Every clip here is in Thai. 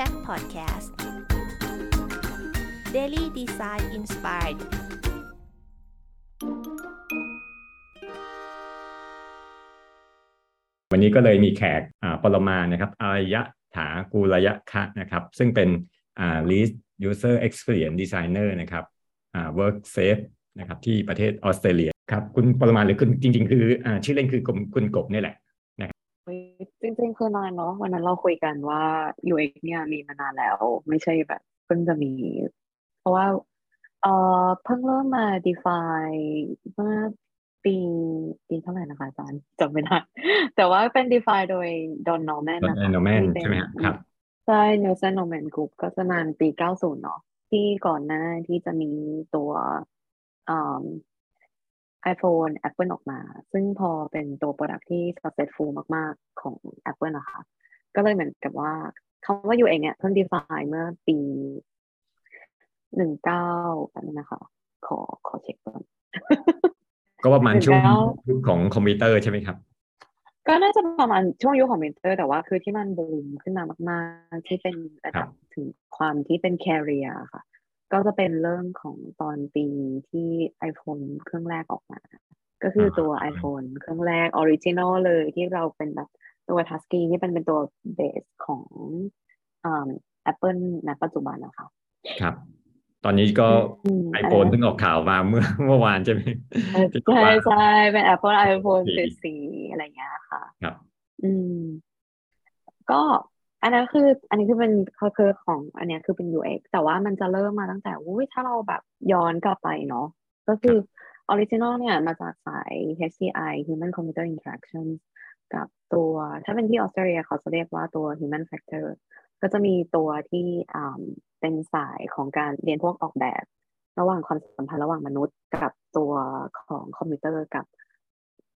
Check Podcast Daily Design Inspired วันนี้ก็เลยมีแขกปรมานะครับอารยะถากูรยะคะนะครับ ซึ่งเป็น Lead User Experience Designer นะครับ Work Safe นะครับที่ประเทศออสเตรเลียครับคุณปรมาหรือคุณจริง ๆ คืออชื่อเล่นคือคุณกบนี่แหละ จริงๆคือนานเนาะวันนั้นเราคุยกันว่า UX เนี่ยมีมานานแล้ว ไม่ใช่แบบเพิ่งจะมี เพราะว่าเออเพิ่งเริ่มมา define เมื่อปีปีเท่าไหร่นะคะอาจารย์จำไม่ได้แต่ว่าเป็น define โดย Don Norman นะคะ Don Norman ใช่ไหมครับใช่ Nelson Norman Group ก็จะมาปี 90 เนาะที่ก่อนหน้าที่จะมีตัวอ่า iPhone Apple ออกมา ซึ่งพอเป็นตัว Product ที่ successful มาก ๆ ของ Apple นะคะ ก็เลยเหมือนกับว่าคำว่า UX เนี่ยเพิ่ง define เมื่อปีหนึ่งเก้าแบบนี้นะคะ ขอขอเช็คก่อน ก็ประมาณช่วงยุคของคอมพิวเตอร์ใช่ไหมครับ ก็น่าจะประมาณช่วงยุคของคอมพิวเตอร์ แต่ว่าคือที่มันบูมขึ้นมามาก ๆ ที่เป็นระดับถึงความที่เป็น career ค่ะ ก็จะเป็นเรื่องของตอนปีที่ iPhone เครื่องแรกออกมา ก็คือตัว iPhone เครื่องแรก original เลยที่เราเป็นแบบตัว touch screen ที่เป็นเป็นตัว base ของอ่า Apple ณปัจจุบันนะคะ ครับ ตอนนี้ก็ iPhone เพิ่งออกข่าวมาเมื่อเมื่อวานใช่ไหมใช่ใช่เป็น Apple iPhone 14อะไรเงี้ยค่ะ ครับ อืม ก็ อันนั้นคืออันนี้คือเป็นคือของอันนี้คือเป็น UX แต่ว่ามันจะเริ่มมาตั้งแต่อุ้ยถ้าเราแบบย้อนกลับไปเนาะก็คือ original เนี่ยมาจากสาย HCI Human Computer Interaction กับตัวถ้าเป็นที่ออสเตรเลียเขาจะเรียกว่าตัว Human Factor ก็จะมีตัวที่เป็นสายของการเรียนพวกออกแบบ ระหว่างความสัมพันธ์ระหว่างมนุษย์กับตัวของคอมพิวเตอร์กับ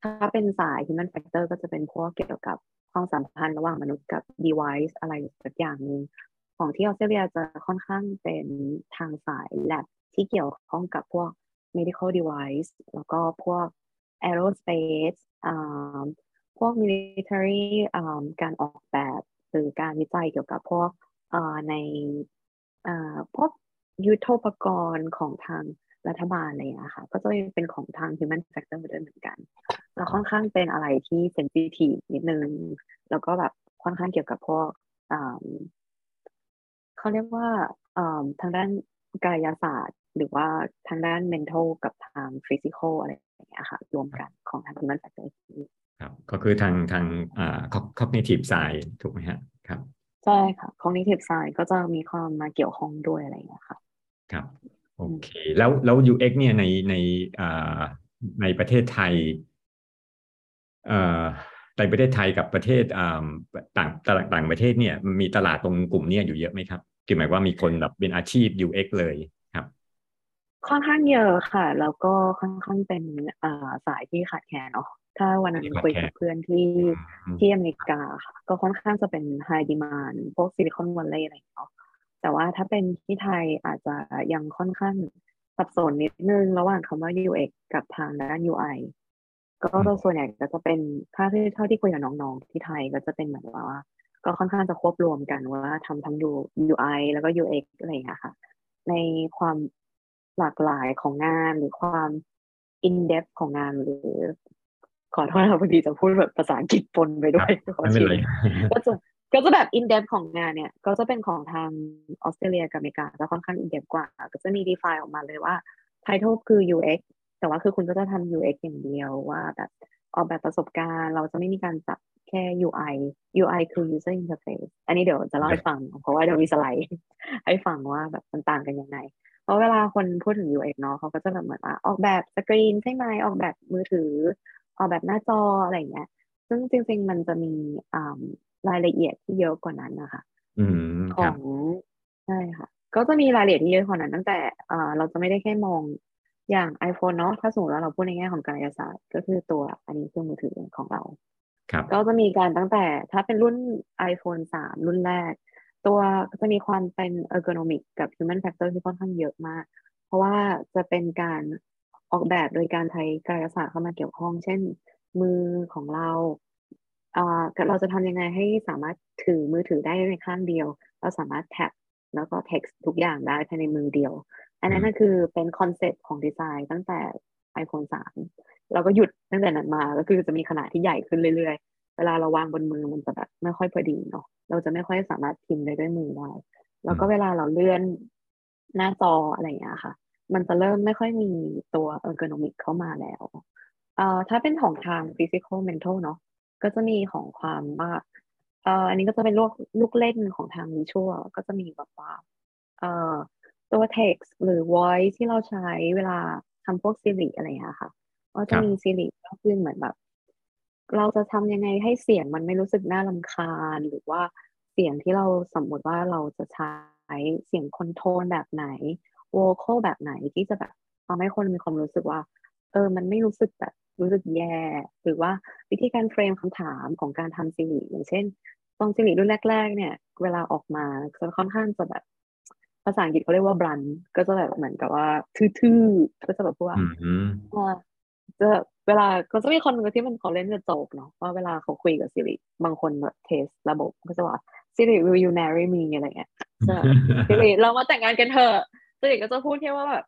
ถ้าเป็นสาย Human Factor ก็จะเป็นพวกเกี่ยวกับ ความสัมพันธ์ระหว่างมนุษย์กับ device อะไรสักอย่างหนึ่งของที่ออสเตรเลียจะค่อนข้างเป็นทางสาย lab ที่เกี่ยวข้องกับพวก medical device แล้วก็พวก aerospace พวก military การออกแบบหรือการวิจัยเกี่ยวกับพวกในพวกยุทโธปกรณ์ของทาง รัฐบาลอะไรอย่างนี้ค่ะ ก็จะเป็นของทาง human factor ด้วยเหมือนกันแล้วค่อนข้างเป็นอะไรที่เซนซิทีฟนิดนึง แล้วก็แบบค่อนข้างเกี่ยวกับพวกเขาเรียกว่าทางด้านกายศาสตร์ หรือว่าทางด้าน mental กับทาง physical อะไรอย่างเงี้ยค่ะรวมกันของทาง human factor ครับก็คือทางทางอ่า cognitive side ถูกไหมฮะครับใช่ค่ะ cognitive side ก็จะมีความมาเกี่ยวข้องด้วยอะไรอย่างเงี้ยค่ะครับ โอเค แล้วแล้ว UX เนี่ยในในอ่าในประเทศไทยในประเทศไทยกับประเทศต่างต่างประเทศเนี่ยมีตลาดตรงกลุ่มนี้อยู่เยอะไหมครับ คือหมายว่ามีคนแบบเป็นอาชีพ UX เลยครับ ค่อนข้างเยอะค่ะ แล้วก็ค่อนข้างเป็นสายที่ขาดแคลนเนาะถ้าวันนั้นคุยกับเพื่อนที่ที่อเมริกาค่ะก็ค่อนข้างจะเป็น high demand พวก Silicon Valley อะไรเนาะ แต่ว่าถ้าเป็นที่ไทยอาจจะยังค่อนข้างสับสนนิดนึง ระหว่างคำว่า UX กับทางด้าน UI ก็โดยส่วนใหญ่ก็จะเป็นถ้าที่เท่าที่คุยกับน้องๆที่ไทยก็จะเป็นเหมือนว่า ก็ค่อนข้างจะควบรวมกันว่าทำทั้ง UI แล้วก็ UX อะไรอย่างเงี้ยค่ะ ในความหลากหลายของงานหรือความ in depth ของงานหรือขอโทษนะพอดีจะพูดแบบภาษาอังกฤษปนไปด้วยขอชิก็จะ ก็จะแบบ in depth ของงานเนี่ย ก็จะเป็นของทางออสเตรเลียกับอเมริกาจะค่อนข้าง in depth กว่า ก็จะมี define ออกมาเลยว่า title คือ UX แต่ว่าคือคุณก็จะทำ UX อย่างเดียวว่าแบบออกแบบประสบการณ์ เราจะไม่มีการจับแค่ UI UI คือ user interface อันนี้เดี๋ยวจะเล่าให้ฟัง เพราะว่าเดี๋ยวมีสไลด์ให้ฟังว่าแบบมันต่างกันยังไง เพราะเวลาคนพูดถึง UX เนาะเขาก็จะแบบเหมือนว่าออกแบบสกรีนใช่ไหมออกแบบมือถือ ออกแบบหน้าจออะไรเงี้ย ซึ่งจริง ๆ มันจะมี รายละเอียดที่เยอะกว่านั้นนะคะของใช่ค่ะ ก็จะมีรายละเอียดที่เยอะกว่านั้น ตั้งแต่เราจะไม่ได้แค่มองอย่าง iPhone เนาะถ้าสมมติว่าเราพูดในแง่ของกายศาสตร์ก็คือตัวอันนี้เครื่องมือถือของเราครับก็จะมีการตั้งแต่ถ้าเป็นรุ่น iPhone 3 รุ่นแรก ตัวจะมีความเป็น ergonomic กับ human factor ที่ค่อนข้างเยอะมาก เพราะว่าจะเป็นการออกแบบโดยการใช้การยศาสตร์เข้ามาเกี่ยวข้อง เช่น มือของเราอ่า เราจะทำยังไงให้สามารถถือมือถือได้ในข้างเดียว เราสามารถ tap แล้วก็ text ทุกอย่างได้ภายในมือเดียว อันนั้นก็คือเป็นคอนเซ็ปต์ของดีไซน์ตั้งแต่ iPhone 3 เราก็หยุดตั้งแต่นั้นมาก็คือจะมีขนาดที่ใหญ่ขึ้นเรื่อยๆ เวลาเราวางบนมือมันจะแบบไม่ค่อยพอดีเนาะเราจะไม่ค่อยสามารถพิมพ์ได้ด้วยมือได้แล้วก็เวลาเราเลื่อนหน้าจออะไรอย่างเงี้ยค่ะ มันจะเริ่มไม่ค่อยมีตัวเออร์โกนอมิกเข้ามาแล้วเอ่อถ้าเป็นของทาง physical mental เนาะ ก็จะมีของความว่าเอ่ออันนี้ก็จะเป็นลูกลูกเล่นของทางวิชวลก็จะมีแบบว่าเอ่อตัว text หรือ voice ที่เราใช้เวลาทำพวก Siri อะไรอย่างเงี้ยค่ะก็จะมี Siri ก็คือเหมือนแบบ เราจะทำยังไงให้เสียงมันไม่รู้สึกน่ารำคาญ หรือว่าเสียงที่เราสมมติว่าเราจะใช้เสียงคอนโทรลแบบไหนโวคอลแบบไหนที่จะแบบทำให้คนมีความรู้สึกว่า เออ มันไม่รู้สึกแบบ รู้สึกแย่ หรือว่าวิธีการเฟรมคำถามของการทำซีรีอย่างเช่นตอนซีรีรุ่นแรก ๆ เนี่ย เวลาออกมาจะค่อนข้างจะแบบภาษาอังกฤษเขาเรียกว่าบรันก็จะแบบเหมือนกับว่าทื่อๆ ก็จะแบบว่าจะเวลาก็จะมีคนนึงที่มันเขาเล่นกับโจกเนาะว่าเวลาเขาคุยกับซิริบางคนแบบเทสระบบก็จะว่าซิริ will you marry me อะไรเงี้ยซิริเรามาแต่งงานกันเถอะซิริก็จะพูดแค่ว่าแบบ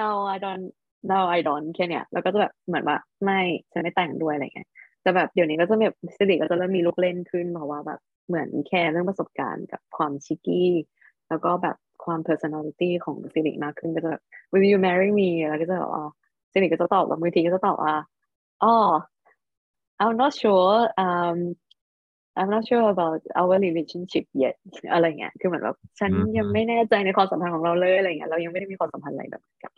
no I don't no I don't แค่เนี้ยแล้วก็จะแบบเหมือนว่าไม่ฉันไม่แต่งด้วยอะไรเงี้ยแต่แบบเดี๋ยวนี้ก็จะแบบซิริก็จะเริ่มมีลูกเล่นขึ้นเพราะว่าแบบเหมือนแคร์เรื่องประสบการณ์กับความชิคกี้ แล้วก็แบบความ personality ของซิริมากขึ้นก็จะแบบ will you marry me แล้วก็จะแบบอ๋อซิริก็จะตอบแบบมือทีก็จะตอบว่าอ๋อ I'm not sure um I'm not sure about our relationship yet อะไรเงี้ย คือเหมือนแบบฉันยังไม่แน่ใจในความสัมพันธ์ของเราเลยอะไรเงี้ย เรายังไม่ได้มีความสัมพันธ์อะไรแบบกับ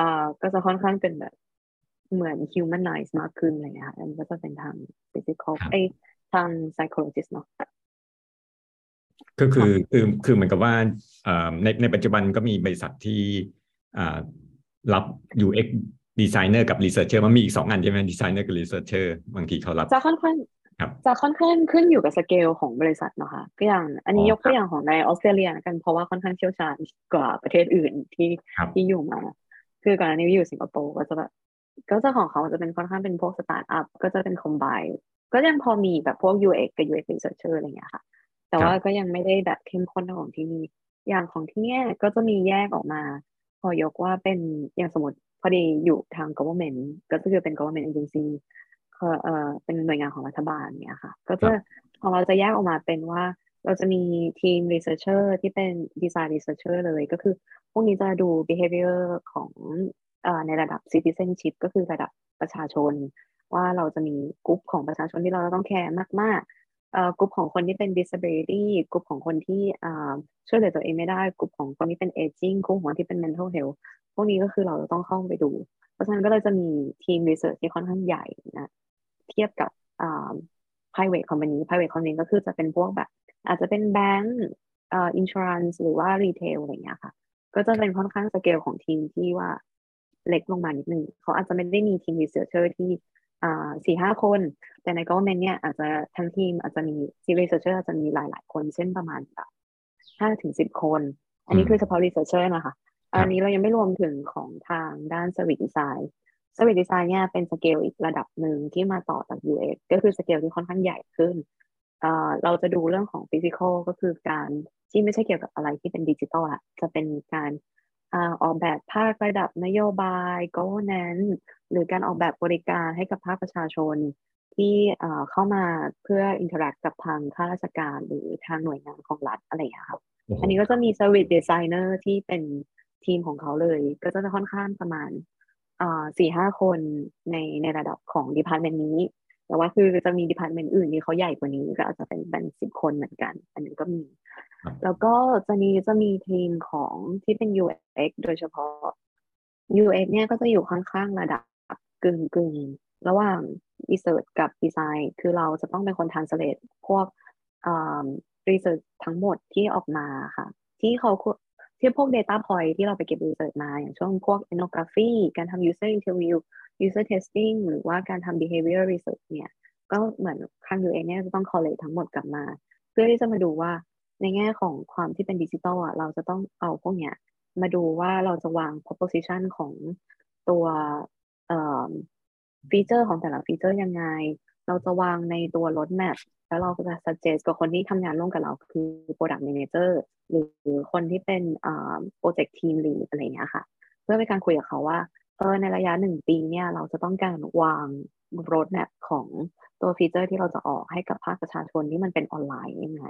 อ่าก็จะค่อนข้างเป็นแบบเหมือน humanize มากขึ้นอะไรเงี้ยอันก็จะเป็นทาง physical ไอทาง psychologist เนาะก็คือคือคือเหมือนกับว่าในในปัจจุบันก็มีบริษัทที่รับ UX designer กับ researcher มันมีอีกสองอันใช่ไหม designer กับ researcher บางทีเขารับจะค่อนข้างจะค่อนข้างขึ้นอยู่กับสเกลของบริษัทนะคะก็อย่างอันนี้ยกตัวอย่างของในออสเตรเลียกันเพราะว่าค่อนข้างเชี่ยวชาญกว่าประเทศอื่นที่ที่อยู่มา คือก่อนหน้านี้อยู่สิงคโปร์ก็จะแบบก็จะของเขาจะเป็นค่อนข้างเป็นพวกสตาร์ทอัพก็จะเป็น combine ก็ยังพอมีแบบพวก UX กับ UX researcher อะไรเงี้ยค่ะ แต่ว่าก็ยังไม่ได้แบบเข้มข้นของที่นี่อย่างของที่นี่ก็จะมีแยกออกมา พอยกว่าเป็นอย่างสมมติพอดีอยู่ทาง government ก็คือเป็น government agency เอ่อเป็นหน่วยงานของรัฐบาลเนี่ยค่ะ ก็จะของเราจะแยกออกมาเป็นว่า เราจะมีทีม researcher ที่เป็น design researcher เลยก็คือ พวกนี้จะดู behavior ของในระดับ citizenship ก็คือระดับประชาชน ว่าเราจะมีกลุ่มของประชาชนที่เราต้องแคร์มากๆกลุ่มของคนที่เป็น disability กลุ่มของคนที่ช่วยเหลือตัวเองไม่ได้ กลุ่มของคนที่เป็น aging กลุ่มของที่เป็น mental health พวกนี้ก็คือเราต้องเข้าไปดู เพราะฉะนั้นก็เลยจะมีทีม research ที่ค่อนข้างใหญ่นะเทียบกับ private company private company ก็คือจะเป็นพวกแบบ อาจจะเป็นแบงก์อ่า insurance หรือว่า retail อะไรเงี้ยค่ะ ก็จะเป็นค่อนข้างสเกลของทีมที่ว่าเล็กลงมานิดนึงเขาอาจจะไม่ได้มีทีม researcher ที่อ่าสี่ห้าคน แต่ใน government เนี่ยอาจจะทั้งทีมอาจจะมีทีม researcher อาจจะมีหลาย ๆ คนเช่นประมาณแบบห้าถึงสิบคน อันนี้คือเฉพาะ researcher นะคะ อันนี้เรายังไม่รวมถึงของทางด้าน service design service design เนี่ยเป็นสเกลอีกระดับหนึ่งที่มาต่อจาก UX ก็คือสเกลที่ค่อนข้างใหญ่ขึ้น เราจะดูเรื่องของ physical ก็คือการที่ไม่ใช่เกี่ยวกับอะไรที่เป็นดิจิตอลอะจะเป็นการออกแบบภาคระดับนโยบาย governance หรือการออกแบบบริการให้กับภาคประชาชนที่เข้ามาเพื่อ interact กับทางข้าราชการหรือทางหน่วยงานของรัฐอะไรอย่างนี้ครับอันนี้ก็จะมี Service Designer ที่เป็นทีมของเขาเลย ก็จะค่อนข้างประมาณสี่ห้าคนในในระดับของ department นี้ แต่ว่าคือจะมี department อื่นที่เขาใหญ่กว่านี้ก็อาจจะเป็นเป็นสิบคนเหมือนกัน อันนี้ก็มี แล้วก็จะมีจะมีทีมของที่เป็น UX โดยเฉพาะ UX เนี่ยก็จะอยู่ข้างๆระดับกึ่งกึ่งระหว่าง research กับ design คือเราจะต้องเป็นคน translate พวก research ทั้งหมดที่ออกมาค่ะ ที่เขาที่พวก Data Point ที่เราไปเก็บ Research มา อย่างช่วงพวก Ethnography การทำ User Interview User Testing หรือว่าการทำ Behavior Research เนี่ย ก็เหมือนทาง UA เนี่ยจะต้อง collate ทั้งหมดกลับมา เพื่อที่จะมาดูว่าในแง่ของความที่เป็นดิจิตอลอะเราจะต้องเอาพวกเนี้ยมาดูว่าเราจะวาง proposition ของตัวฟีเจอร์ของแต่ละฟีเจอร์ยังไง เราจะวางในตัว roadmap แล้วเราก็จะ suggest กับคนที่ทำงานร่วมกับเราคือ product manager หรือคนที่เป็น project team lead อะไรเงี้ยค่ะ เพื่อเป็นการคุยกับเขาว่า เออในระยะหนึ่งปีเนี่ยเราจะต้องการวาง roadmap ของตัวฟีเจอร์ที่เราจะออกให้กับภาคประชาชนที่มันเป็นออนไลน์ยังไง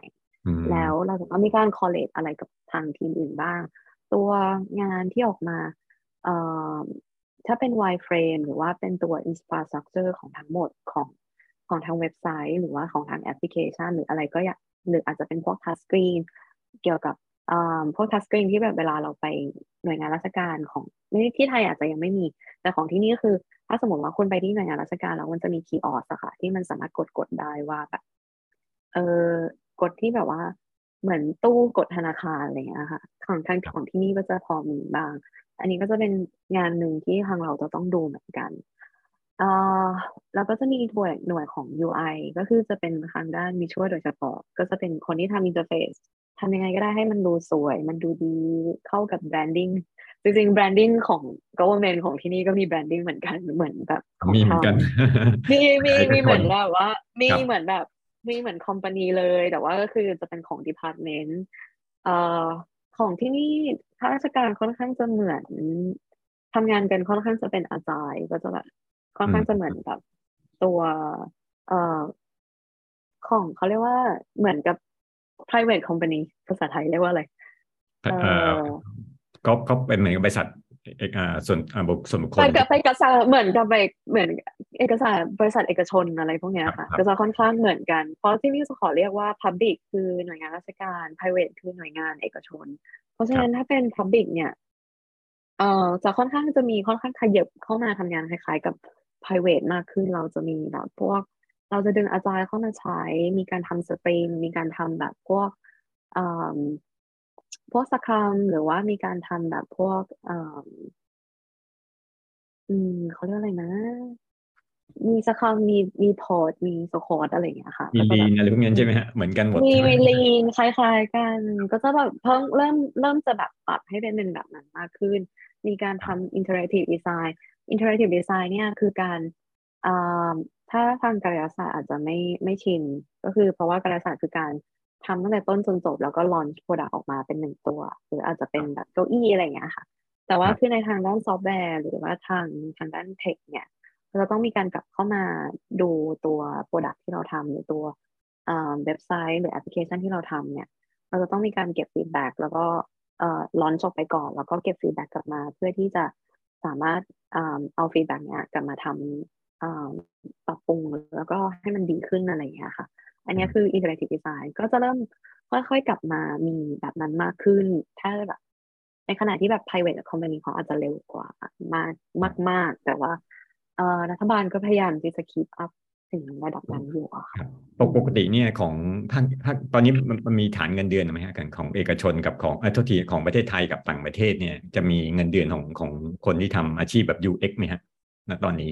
แล้วเราจะต้องมีการ collab อะไรกับทางทีมอื่นบ้าง ตัวงานที่ออกมาเอ่อถ้าเป็น wireframe หรือว่าเป็นตัว infrastructure ของทั้งหมดของของทางเว็บไซต์ หรือว่าของทางแอปพลิเคชัน หรืออะไรก็อยากหรืออาจจะเป็นพวกทัชสกรีนเกี่ยวกับ พวกทัชสกรีนที่แบบเวลาเราไปหน่วยงานราชการของไม่ที่ไทยอาจจะยังไม่มี แต่ของที่นี่คือ ถ้าสมมติว่าคุณไปที่หน่วยงานราชการแล้วมันจะมี kiosk อะค่ะที่มันสามารถกดกดได้ว่าแบบเออกดที่แบบว่าเหมือนตู้กดธนาคารอะไรเงี้ยค่ะของทางของที่นี่ก็จะพอมีบ้าง อันนี้ก็จะเป็นงานหนึ่งที่ทางเราจะต้องดูเหมือนกันอ่าแล้วก็จะมีหน่วยหน่วยของ UI ก็คือจะเป็นทางด้าน visual โดยเฉพาะ ก็จะเป็นคนที่ทำ interface ทำยังไงก็ได้ให้มันดูสวย มันดูดีเข้ากับ branding จริงๆ branding ของ government ของที่นี่ก็มี branding เหมือนกันเหมือนแบบมีเหมือนกัน มีมีมีเหมือนแบบว่า มีเหมือนแบบมีเหมือน company เลย แต่ว่าก็คือจะเป็นของ department เอ่อของที่นี่ข้าราชการค่อนข้างจะเหมือนทำงานกันค่อนข้างจะเป็น agile ก็จะแบบค่อนข้างจะเหมือนกับตัวเอ่อของเขาเรียกว่าเหมือนกับ private company ภาษาไทยเรียกว่าอะไรเออก็ก็เป็นเหมือนกับบริษัทเอกส่วนบุคส่วนบุคคลไปกับไปกับสารเหมือนกับไปเหมือนเอกสารบริษัทเอกชนอะไรพวกนี้ค่ะก็จะค่อนข้างเหมือนกันเพราะที่นี่จะขอเรียกว่า Public คือหน่วยงานราชการ Private คือหน่วยงานเอกชน เพราะฉะนั้นถ้าเป็น Public เนี่ยเอ่อจะค่อนข้างจะมีค่อนข้างขยับเข้ามาทำงานคล้ายๆกับ private มากขึ้นเราจะมีแบบพวก เราจะดึง agile เข้ามาใช้ มีการทำ sprint มีการทำแบบพวกพวก scrum หรือว่ามีการทำแบบพวกอืมเขาเรียกอะไรนะ มี scrum มีมี pod มี squad อะไรอย่างเงี้ยค่ะมี lean อะไรพวกนี้ใช่ไหมฮะเหมือนกันหมดมีมี leanคล้ายๆกัน ก็จะแบบเพิ่งเริ่มเริ่มจะแบบปรับให้เป็นเป็นแบบนั้นมากขึ้น มีการทำ iterative design iterative design เนี่ยคือการ ถ้าทางการยศาสตร์อาจจะไม่ไม่ชิน ก็คือเพราะว่าการยศาสตร์คือการทำตั้งแต่ต้นจนจบ แล้วก็ launch product ออกมาเป็นหนึ่งตัว หรืออาจจะเป็นแบบเก้าอี้อะไรอย่างเงี้ยค่ะ แต่ว่าคือในทางด้านซอฟต์แวร์หรือว่าทางทางด้าน tech เนี่ยเราต้องมีการกลับเข้ามาดูตัว product ที่เราทำหรือตัวเว็บไซต์หรือแอปพลิเคชันที่เราทำเนี่ยเราจะต้องมีการเก็บ feedback แล้วก็เอ่อ launch จบไปก่อน แล้วก็เก็บ feedback กลับมา เพื่อที่จะสามารถเอา feedback เนี้ยกลับมาทำ ปรับปรุงแล้วก็ให้มันดีขึ้นอะไรอย่างเงี้ยค่ะ อันนี้คือ iterative design ก็จะเริ่มค่อยๆกลับมามีแบบนั้นมากขึ้น ถ้าแบบในขณะที่แบบ private company เขาอาจจะเร็วกว่ามากมาก ๆ แต่ว่ารัฐบาลก็พยายามที่จะ keep up ถึงระดับนั้นอยู่อะค่ะปกติเนี่ยของทางตอนนี้มันมีฐานเงินเดือนไหมฮะกันของเอกชนกับของเออทษทีของประเทศไทยกับต่างประเทศเนี่ยจะมีเงินเดือนของของคนที่ทำอาชีพแบบ UX ไหมฮะณตอนนี้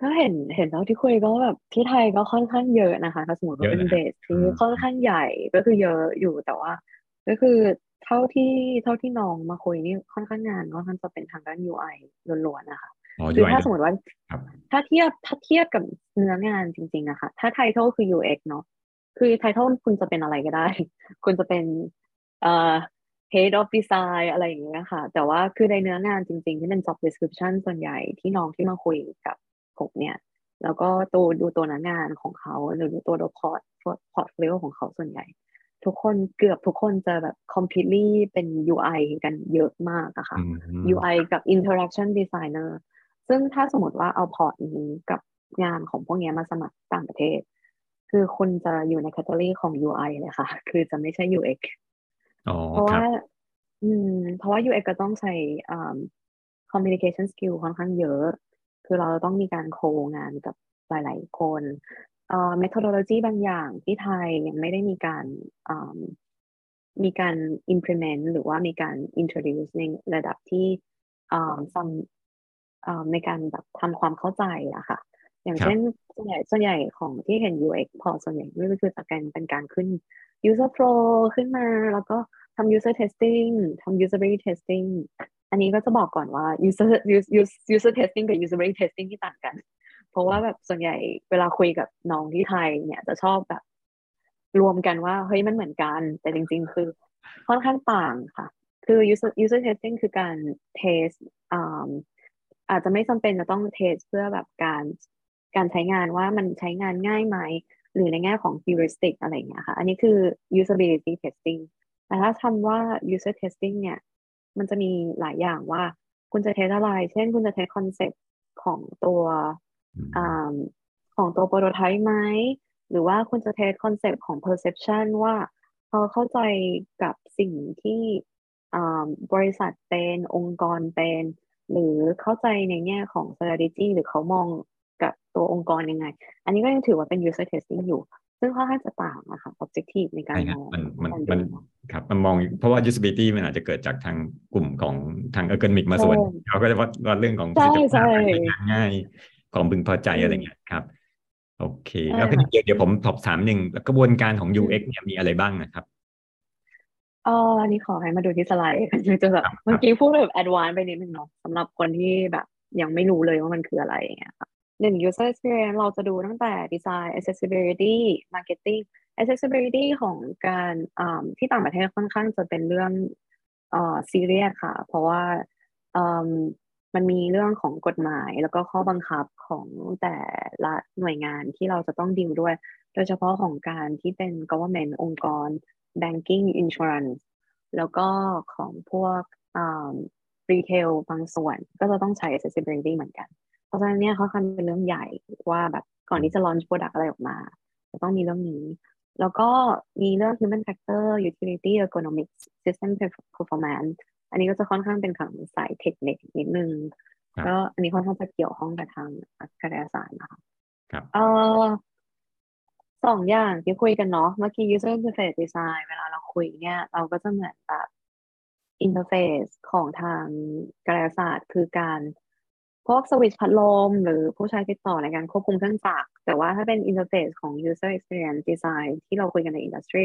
ก็เห็นเห็นแล้วที่คุยก็แบบที่ไทยก็ค่อนข้างเยอะนะคะ ถ้าสมมติว่าเป็นเบสที่ค่อนข้างใหญ่ก็คือเยอะอยู่แต่ว่า ก็คือเท่าที่เท่าที่น้องมาคุยนี่ค่อนข้างงานก็ค่อนข้างจะเป็นทางด้าน UI ล้วนๆนะคะคือถ้าสมมติว่าถ้าเทียบถ้าเทียบกับเนื้องานจริงๆอะค่ะถ้า title คือ UX เนาะคือ title คุณจะเป็นอะไรก็ได้ คุณจะเป็นเอ่อ head of design อะไรอย่างเงี้ยค่ะ แต่ว่าคือในเนื้องานจริงๆ ที่เป็น job description ส่วนใหญ่ที่น้องที่มาคุยกับ ผมเนี่ย แล้วก็ตัวดูตัวนักงานของเขาหรือดูตัวดู port portfolio ของเขาส่วนใหญ่ ทุกคนเกือบทุกคนจะแบบ completely เป็น UI กันเยอะมากอะค่ะ UI กับ interaction designer ซึ่งถ้าสมมติว่าเอาพอร์ตนี้กับงานของพวกนี้มาสมัครต่างประเทศ คือคุณจะอยู่ในแคตตาล็อของ UI เลยค่ะ คือจะไม่ใช่ UX เพราะว่าอืมเพราะว่า UX ก็ต้องใช้ communication skill ค่อนข้างเยอะ คือเราต้องมีการโคงานกับหลาย ๆ คนเอ่อ methodology บางอย่างที่ไทยยังไม่ได้มีการมีการ implement หรือว่ามีการ introduce ในระดับที่อ่าในการแบบทำความเข้าใจอะค่ะ อย่างเช่นส่วนใหญ่ส่วนใหญ่ของที่เห็น UX พอส่วนใหญ่ก็คือจากการเป็นการขึ้น user flow ขึ้นมาแล้วก็ทำ user testing ทำ usability testing อันนี้ก็จะบอกก่อนว่า user user user testing กับ usability testing ที่ต่างกัน เพราะว่าแบบส่วนใหญ่เวลาคุยกับน้องที่ไทยเนี่ยจะชอบแบบ รวมกันว่าเฮ้ยมันเหมือนกัน แต่จริง ๆ คือค่อนข้างต่างค่ะ คือ user user testing คือการ test อ่าอาจจะไม่จำเป็นจะต้อง test เพื่อแบบการการใช้งานว่ามันใช้งานง่ายไหม หรือในแง่ของ heuristic อะไรเงี้ยค่ะ อันนี้คือ usability testing แต่ถ้าคำว่า user testing เนี่ย มันจะมีหลายอย่างว่า คุณจะ test อะไร เช่น คุณจะ test คอนเซ็ปต์ของตัวของตัว prototype ไหมหรือว่าคุณจะ test concept ของ perception ว่าเขาเข้าใจกับสิ่งที่บริษัทเป็นองค์กรเป็น หรือเข้าใจในแง่ของ strategy หรือเขามองกับตัวองค์กรยังไง อันนี้ก็ยังถือว่าเป็น user testing อยู่ ซึ่งค่อนข้างจะต่างนะคะ objective ในการมองมันมันมันครับมันมองเพราะว่า usability มันอาจจะเกิดจากทางกลุ่มของทาง ergonomic มาส่วนเขาก็จะวัดวัดเรื่องของประสิทธิภาพง่ายความพึงพอใจอะไรเงี้ยครับ โอเคแล้วเดี๋ยวเดี๋ยวผมสอบถามหนึ่งกระบวนการของ UX เนี่ยมีอะไรบ้างนะครับอ๋ออันนี้ขอให้มาดูที่สไลด์จะแบบเมื่อกี้พูดแบบแอดวานซ์ไปนิดนึงเนาะสำหรับคนที่แบบยังไม่รู้เลยว่ามันคืออะไรอย่างเงี้ยค่ะ หนึ่ง user experience เราจะดูตั้งแต่ design accessibility marketing accessibility ของการที่ต่างประเทศค่อนข้างจะเป็นเรื่องอ่อ serious ค่ะ เพราะว่ามันมีเรื่องของกฎหมายแล้วก็ข้อบังคับของแต่ละหน่วยงานที่เราจะต้องดิวด้วย โดยเฉพาะของการที่เป็น government องค์กร banking insurance แล้วก็ของพวกรีเทลบางส่วนก็จะต้องใช้ accessibility เหมือนกัน ราะฉะนั้นเนี่ยเขาคันเป็นเรื่องใหญ่ว่าแบบก่อนที่จะ launch product อะไรออกมาจะต้องมีเรื่องนี้ แล้วก็มีเรื่อง human factor utility economics system performance อันนี้ก็จะค่อนข้างเป็นของสายเทคนิคนิดนึงก็อันนี้ค่อนข้างจะเกี่ยวข้องกับทางการยศาสตร์นะคะครับเออสองอย่างที่คุยกันเนาะเมื่อกี้ user interface design เวลาเราคุยเนี่ย เราก็จะเหมือนแบบ interface ของทางการยศาสตร์คือการ พวกสวิตช์พัดลม หรือผู้ใช้ติดต่อในการควบคุมเครื่องจักรแต่ว่าถ้าเป็น interface ของ user experience design ที่เราคุยกันใน industry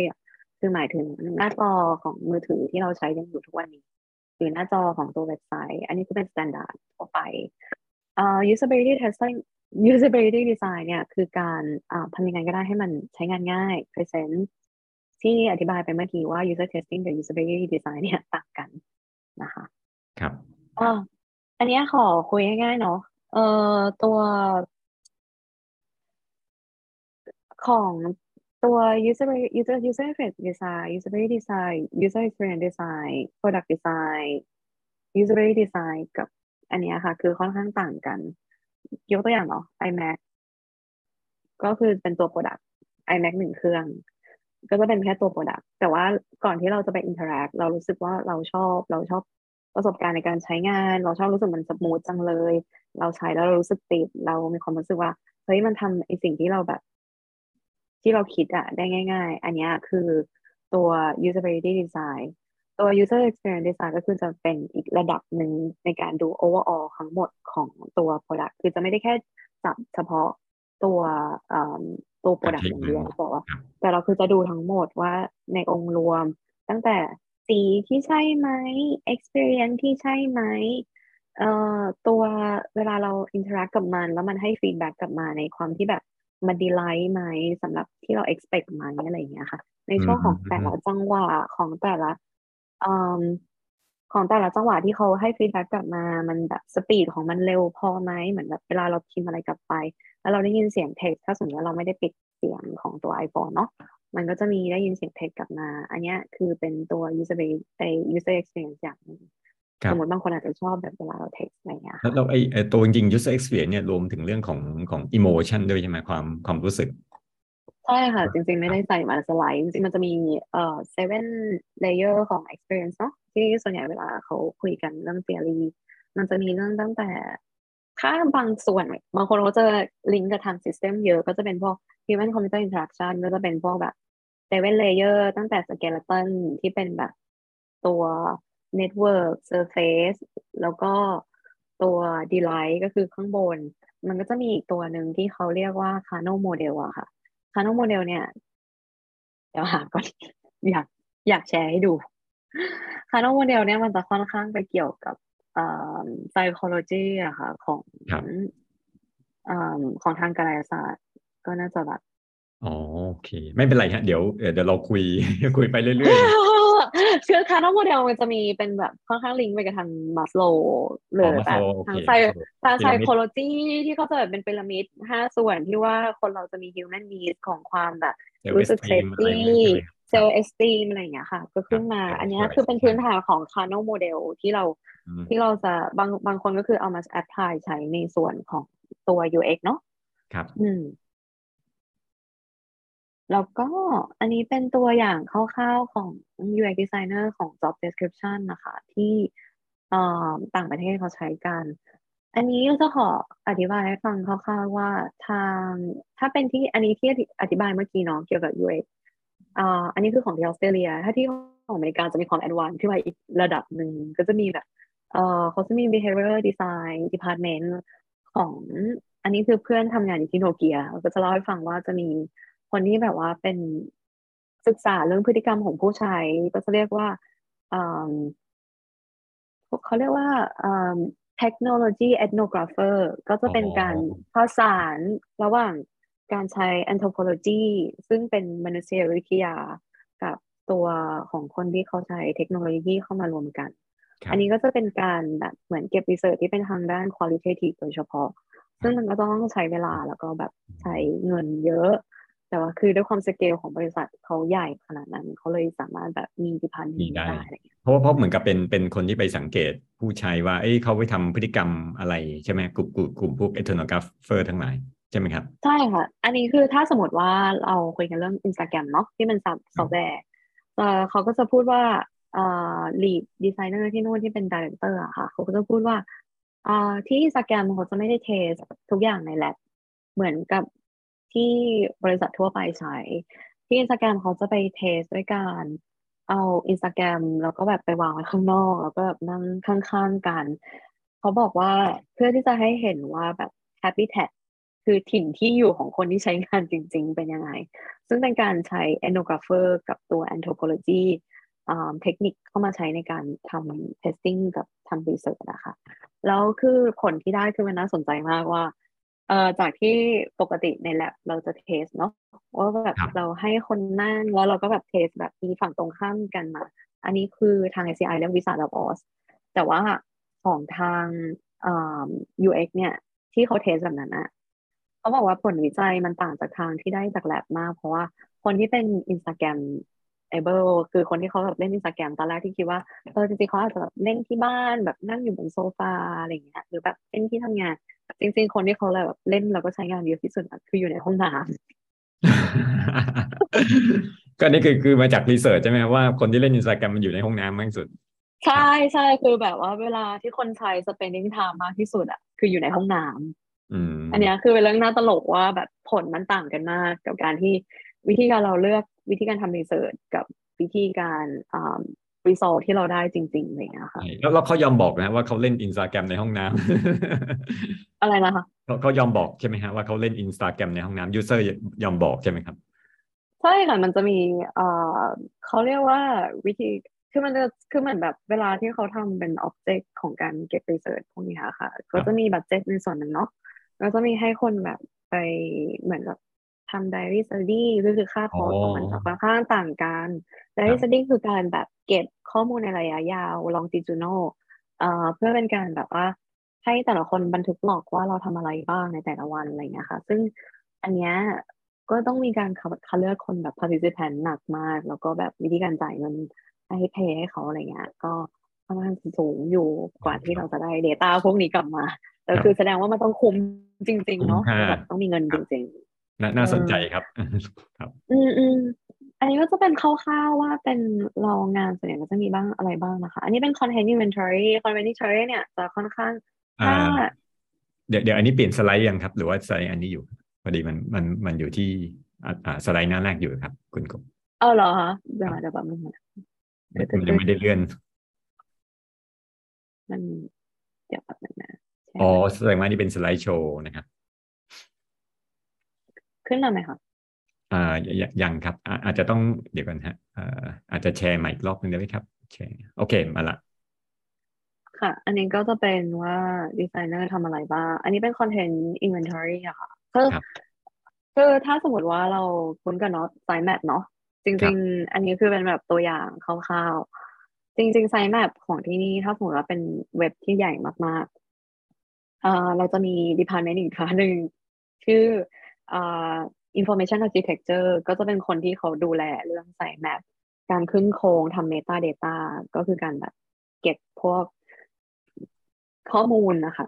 คือหมายถึงหน้าจอของมือถือที่เราใช้กันอยู่ทุกวันนี้ หรือหน้าจอของตัวเว็บไซต์ อันนี้ก็เป็นมาตรฐานทั่วไป uh, usability testing usability design เนี่ยคือการทำยังไงก็ได้ให้มันใช้งานง่าย present ที่อธิบายไปเมื่อกี้ว่า user testing กับ usability design เนี่ยต่างกันนะคะ ครับ อันนี้ขอคุยง่ายๆเนาะ เอ่อตัวของตัว user user user interface design usability design user experience design product design usability design กับอันนี้ค่ะ คือค่อนข้างต่างกัน ยกตัวอย่างเนาะ iMac ก็คือเป็นตัว product iMac หนึ่งเครื่อง ก็จะเป็นแค่ตัว product แต่ว่าก่อนที่เราจะไป interact เรารู้สึกว่าเราชอบเราชอบ ประสบการณ์ในการใช้งาน เราชอบรู้สึกมันสมูทจังเลย เราใช้แล้วเรารู้สึกติด เรามีความรู้สึกว่าเฮ้ยมันทำไอสิ่งที่เราแบบ ที่เราคิดอะได้ง่าย ๆ อันนี้คือตัว usability design ตัว user experience design ก็คือจะเป็นอีกระดับหนึ่งในการดู overall ทั้งหมดของตัว product คือจะไม่ได้แค่จับเฉพาะตัวตัว product อย่างเดียวบอกว่าแต่เราคือจะดูทั้งหมดว่าในองค์รวมตั้งแต่ สีที่ใช่ไหม experience ที่ใช่ไหมเอ่อตัวเวลาเรา interact กับมัน แล้วมันให้ feedback กลับมาในความที่แบบมัน delight ไหมสำหรับที่เรา expect ไหมอะไรอย่างเงี้ยค่ะ ในช่วงของแต่ละจังหวะของแต่ละของแต่ละจังหวะที่เขาให้ feedback กลับมา มันแบบ speed ของมันเร็วพอไหมเหมือนแบบเวลาเราพิมพ์อะไรกลับไป แล้วเราได้ยินเสียงเท็กซ์ถ้าสมมติว่าเราไม่ได้ปิด เสียงของตัว iPhone เนาะมันก็จะมีได้ยินเสียงเท็กซ์กลับมา อันนี้คือเป็นตัว user base ไอ user experience อย่างหนึ่งสมมติบางคนอาจจะชอบแบบเวลาเราเท็กซ์อะไรเงี้ยแล้วไอตัวจริง user experience เนี่ยรวมถึงเรื่องของของ emotion ด้วยใช่ไหมความความรู้สึก ใช่ค่ะ จริงๆ ไม่ได้ใส่มาสไลด์จริงๆมันจะมีเอ่อ seven layer ของ experience เนาะที่ส่วนใหญ่เวลาเขาคุยกันเรื่อง theory มันจะมีเรื่องตั้งแต่ ถ้าบางส่วนบางคนเขาจะลิงก์กับทาง system เยอะก็จะเป็นพวก human computer interaction ก็จะเป็นพวกแบบ seven layer ตั้งแต่ skeleton ที่เป็นแบบตัว network surface แล้วก็ตัว delight ก็คือข้างบน มันก็จะมีอีกตัวหนึ่งที่เขาเรียกว่า Kano model อะค่ะ Kano model เนี่ย เดี๋ยวหาก่อน อยากอยากแชร์ให้ดู Kano model เนี่ยมันจะค่อนข้างไปเกี่ยวกับ psychology อะค่ะของอาของทางการยศาสตร์ ก็น่าจะแบบอ๋อโอเค ไม่เป็นไรฮะเดี๋ยวเดี๋ยวเราคุยคุยไปเรื่อยๆคือ Kano model มันจะมีเป็นแบบค่อนข้างลิงก์ไปกับทางมัสโลหรือแบบทางไซทาง psychology ที่เขาจะแบบเป็นพีระมิดห้าส่วนที่ว่าคนเราจะมี human needs ของความแบบรู้สึก safety self-esteem อะไรอย่างเงี้ยค่ะ ก็ขึ้นมา อันนี้คือเป็นพื้นฐานของ Kano model ที่เรา ที่เราจะบางบางคนก็คือเอามาแอพพลายใช้ในส่วนของตัว UX เนาะครับ อืมแล้วก็อันนี้เป็นตัวอย่างคร่าวๆของ UX designer ของ job description นะคะ ที่ต่างประเทศเขาใช้กัน อันนี้เราจะขออธิบายให้ฟังคร่าวๆว่าทางถ้าเป็นที่อันนี้ที่อธิบายเมื่อกี้เนาะเกี่ยวกับ UX อ่าอันนี้คือของที่ออสเตรเลีย ถ้าที่ของอเมริกาจะมีความ advance ขึ้นมาอีกระดับหนึ่งก็จะมีแบบ เอ่อเขาจะมี behavior design department ของอันนี้คือเพื่อนทำงานอยู่ที่โนเกียก็จะเล่าให้ฟังว่าจะมีคนที่แบบว่าเป็นศึกษาเรื่องพฤติกรรมของผู้ใช้ก็จะเรียกว่าเขาเรียกว่า technology ethnographer ก็จะเป็นการผสานระหว่างการใช้ anthropology ซึ่งเป็นมนุษยวิทยา กับตัวของคนที่เขาใช้เทคโนโลยีเข้ามารวมกัน อันนี้ก็จะเป็นการแบบเหมือนเก็บรีเสิร์ชที่เป็นทางด้าน qualitative โดยเฉพาะ ซึ่งมันก็ต้องใช้เวลาแล้วก็แบบใช้เงินเยอะ แต่ว่าคือด้วยความสเกลของบริษัทเขาใหญ่ขนาดนั้นเขาเลยสามารถแบบมีดิพันธ์ได้ เพราะเพราะเหมือนกับเป็นเป็นคนที่ไปสังเกตผู้ใช้ว่า เอ้ยเขาไปทำพฤติกรรมอะไรใช่ไหมกลุ่มกลุ่มกลุ่มพวก ethnographer ทั้งหลายใช่ไหมครับ ใช่ค่ะ อันนี้คือถ้าสมมติว่าเราคุยกันเรื่อง Instagram เนาะที่มันซอฟต์แวร์เขาก็จะพูดว่า เอ่อ lead designer ที่นู่นที่เป็น director อะค่ะ เขาก็จะพูดว่าเอ่อที่ Instagram เขาจะไม่ได้ test ทุกอย่างใน lab เหมือนกับที่บริษัททั่วไปใช้ ที่ Instagram เขาจะไป test ด้วยการเอา Instagram แล้วก็แบบไปวางไว้ข้างนอก แล้วก็แบบนั่งข้างๆกัน เขาบอกว่าเพื่อที่จะให้เห็นว่าแบบ habitat คือถิ่นที่อยู่ของคนที่ใช้งานจริง ๆ เป็นยังไง ซึ่งเป็นการใช้ ethnographer กับตัว anthropology เทคนิคเข้ามาใช้ในการทำ testing กับทำ research นะคะแล้วคือผลที่ได้คือมันน่าสนใจมากว่าเอ่อจากที่ปกติใน lab เราจะเทสเนาะว่าแบบเราให้คนนั่งแล้วเราก็แบบเทสแบบมีฝั่งตรงข้ามกันมา อันนี้คือทาง HCI เรียก Wizard of Oz แต่ว่าของทาง UX เนี่ยที่เขา test แบบนั้นอะเขาบอกว่าผลวิจัยมันต่างจากทางที่ได้จากแลบมาก เพราะว่าคนที่เป็น Instagram able คือคนที่เขาแบบเล่นอินสตาแกรมตอนแรกที่คิดว่าเออจริงๆเขาอาจจะแบบเล่นที่บ้านแบบนั่งอยู่บนโซฟาอะไรอย่างเงี้ยหรือแบบเล่นที่ทำงาน จริง ๆ คนที่เขาแบบเล่นแล้วก็ใช้งานเยอะที่สุดคืออยู่ในห้องน้ำก็นี่คือคือมาจาก research ใช่ไหมว่าคนที่เล่นอินสตาแกรมมันอยู่ในห้องน้ำมากสุด ใช่ใช่คือแบบว่าเวลาที่คนใช้ spending time มากที่สุดอะคืออยู่ในห้องน้ำอันนี้คือเป็นเรื่องน่าตลกว่าแบบผลมันต่างกันมากกับการที่ วิธีการเราเลือกวิธีการทำ research กับวิธีการอ่า result ที่เราได้จริงๆอะไรอย่างเงี้ยค่ะแล้วเขายอมบอกนะว่าเขาเล่นอินสตาแกรมในห้องน้ำอะไรนะคะเขาเขายอมบอกใช่ไหมฮะว่าเขาเล่นอินสตาแกรมในห้องน้ำ userยอมบอกใช่ไหมครับใช่ค่ะมันจะมีเอ่อเขาเรียกว่าวิธีคือมันจะคือเหมือนแบบเวลาที่เขาทำเป็น object ของการเก็บ research พวกนี้ค่ะ ก็จะมี budget ในส่วนหนึ่งเนาะแล้วจะมีให้คนแบบไปเหมือนแบบ ทำ diary study ก็คือค่าคอร์สของมันค่อนข้างต่างกัน diary study คือการแบบเก็บข้อมูลในระยะยาว longitudinal เอ่อเพื่อเป็นการแบบว่าให้แต่ละคนบันทึก log ว่าเราทำอะไรบ้างในแต่ละวันอะไรเงี้ยค่ะ ซึ่งอันเนี้ยก็ต้องมีการคัดเลือกคนแบบ participant หนักมาก แล้วก็แบบวิธีการจ่ายเงินให้เพย์ให้เขาอะไรเงี้ยก็ค่อนข้างสูงอยู่กว่าที่เราจะได้ Data พวกนี้กลับมาแต่คือแสดงว่ามันต้องคุ้มจริง ๆ เนาะแบบต้องมีเงินจริง ๆ น่าสนใจครับ ครับ อืมอืมอันนี้ก็จะเป็นคร่าวๆว่าเป็นเรางานส่วนใหญ่ก็จะมีบ้างอะไรบ้างนะคะ อันนี้เป็น content inventory content inventory เนี่ยจะค่อนข้างถ้าเดี๋ยวเดี๋ยวอันนี้เปลี่ยนสไลด์ยังครับ หรือว่าสไลด์อันนี้อยู่พอดีมันมันมันอยู่ที่อ่าสไลด์หน้าแรกอยู่ครับ คุณกบเออเหรอคะเดี๋ยวเดี๋ยวแบบนึงมันยังไม่ได้เลื่อน มันเดี๋ยวแบบนึงนะอ๋อแสดงว่านี่เป็นสไลด์โชว์นะครับ ขึ้นมาไหมคะอ่ายังครับ อาจจะต้องเดี๋ยวกันฮะอ่าอาจจะแชร์ใหม่อีกรอบนึงได้ไหมครับแชร์โอเคมาละค่ะ อันนี้ก็จะเป็นว่าดีไซเนอร์ทำอะไรบ้าง อันนี้เป็น content inventory อะค่ะคือครับคือถ้าสมมติว่าเราคุ้นกับเนาะ sitemap เนาะครัริบงๆ อันนี้คือเป็นแบบตัวอย่างคร่าวๆ จริง ๆ sitemap ของที่นี่ถ้าสมมติว่าเป็นเว็บที่ใหญ่มากๆเอ่อเราจะมี department อีกค่ะหนึ่งชื่อเอ่อ information architecture ก็จะเป็นคนที่เขาดูแลเรื่อง sitemapการขึ้นโครงทำ metadata data ก็คือการแบบเก็บพวกข้อมูลนะคะ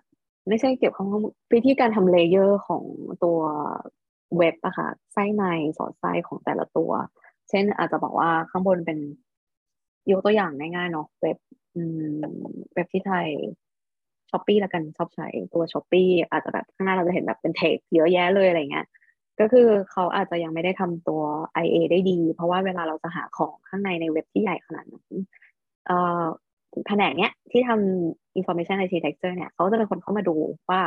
ไม่ใช่เก็บข้อมูลวิธีการทำ layer ของตัวเว็บอะค่ะไส้ในสอดไส้ของแต่ละตัว เช่นอาจจะบอกว่าข้างบนเป็นยกตัวอย่างง่ายๆเนาะเว็บเว็บที่ไทย Shopee ละกันชอบใช้ตัว Shopee อาจจะแบบข้างหน้าเราจะเห็นแบบเป็น tag เยอะแยะเลยอะไรเงี้ยก็คือเขาอาจจะยังไม่ได้ทำตัว IA ได้ดี เพราะว่าเวลาเราจะหาของข้างในในเว็บที่ใหญ่ขนาดนั้นเอ่อแผนกเนี้ยที่ทำ information architecture เนี่ยเขาจะเป็นคนเข้ามาดูว่า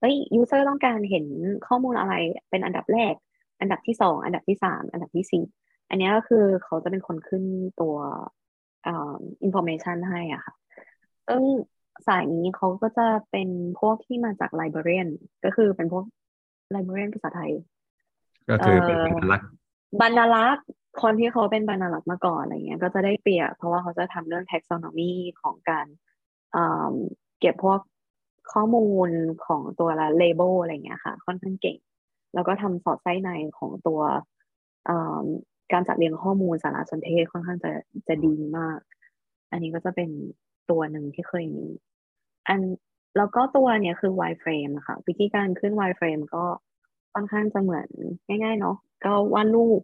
เฮ้ย user ต้องการเห็นข้อมูลอะไรเป็นอันดับแรก อันดับที่สองอันดับที่สามอันดับที่สี่อันนี้ก็คือเขาจะเป็นคนขึ้นตัวอ่อ information ให้อะค่ะซึ่ง สายนี้เขาก็จะเป็นพวกที่มาจาก librarian ก็คือเป็นพวก librarian ภาษาไทย ก็คือเป็นเอ่อสัญลักษณ์บรรลักษ์คนที่เขาเป็นบรรลักษ์มาก่อนอะไรเงี้ย ก็จะได้เปรียบเพราะว่าเขาจะทำเรื่อง taxonomy ของการอ่าเก็บพวกข้อมูลของตัวละ label อะไรเงี้ยค่ะ ค่อนข้างเก่ง แล้วก็ทำสอดไส้ในของตัวอ่าการจัดเรียงข้อมูลสารสนเทศค่อนข้างจะจะดีมาก อันนี้ก็จะเป็นตัวหนึ่งที่เคยมี อันแล้วก็ตัวเนี่ยคือ wireframe อะค่ะ วิธีการขึ้น wireframe ก็ค่อนข้างจะเหมือนง่ายๆเนาะก็วาดรูป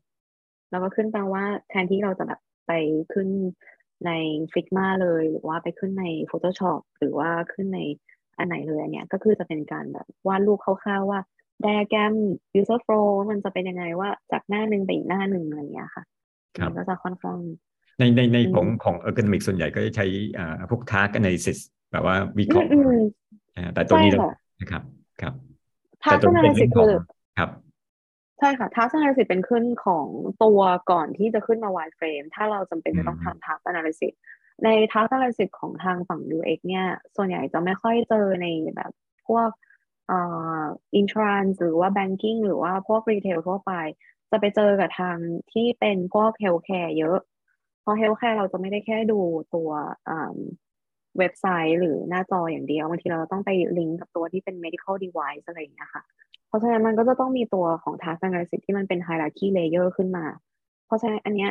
แล้วก็ขึ้นแปลว่าแทนที่เราจะแบบไปขึ้นใน Figma เลย หรือว่าไปขึ้นใน Photoshop หรือว่าขึ้นในอันไหนเลยอันเนี้ยก็คือจะเป็นการแบบวาดรูปคร่าวๆว่า diagram user flow มันจะเป็นยังไงว่าจากหน้าหนึ่งไปอีกหน้าหนึ่งอะไรอย่างเงี้ยค่ะครับมันก็จะค่อนข้างในในในอืมของของ ergonomic ส่วนใหญ่ก็จะใช้อ่าพวก task analysis แบบว่าวิเคราะห์อืมอ่าแต่ตัวนี้ใช่เราค่ะนะครับ ครับทัแต่ศตัวนนี้เป็นสิเรื่ทองธิ์ขอคืงอครับใช่ค่ะทัศน a สิทธิ์เป็นขึ้นของตัวก่อนที่จะขึ้นมา wireframe ถ้าเราจำเป็นจะต้องอืมทำทัศน a สิทธิ์ในทัศน a สิทธิ์ของทางฝั่ง UX เนี่ย ส่วนใหญ่จะไม่ค่อยเจอในแบบพวกเอ่อ insurance หรือว่า banking หรือว่าพวก retail ทั่วไป จะไปเจอกับทางที่เป็นพวก healthcare เยอะ เพราะ healthcare เราจะไม่ได้แค่ดูตัวอ่า เว็บไซต์หรือหน้าจออย่างเดียวบางทีเราต้องไปลิงก์กับตัวที่เป็น medical device อะไรอย่างเงี้ยค่ะ เพราะฉะนั้นมันก็จะต้องมีตัวของ task analysis ที่มันเป็น hierarchy layer ขึ้นมา เพราะฉะนั้นอันเนี้ย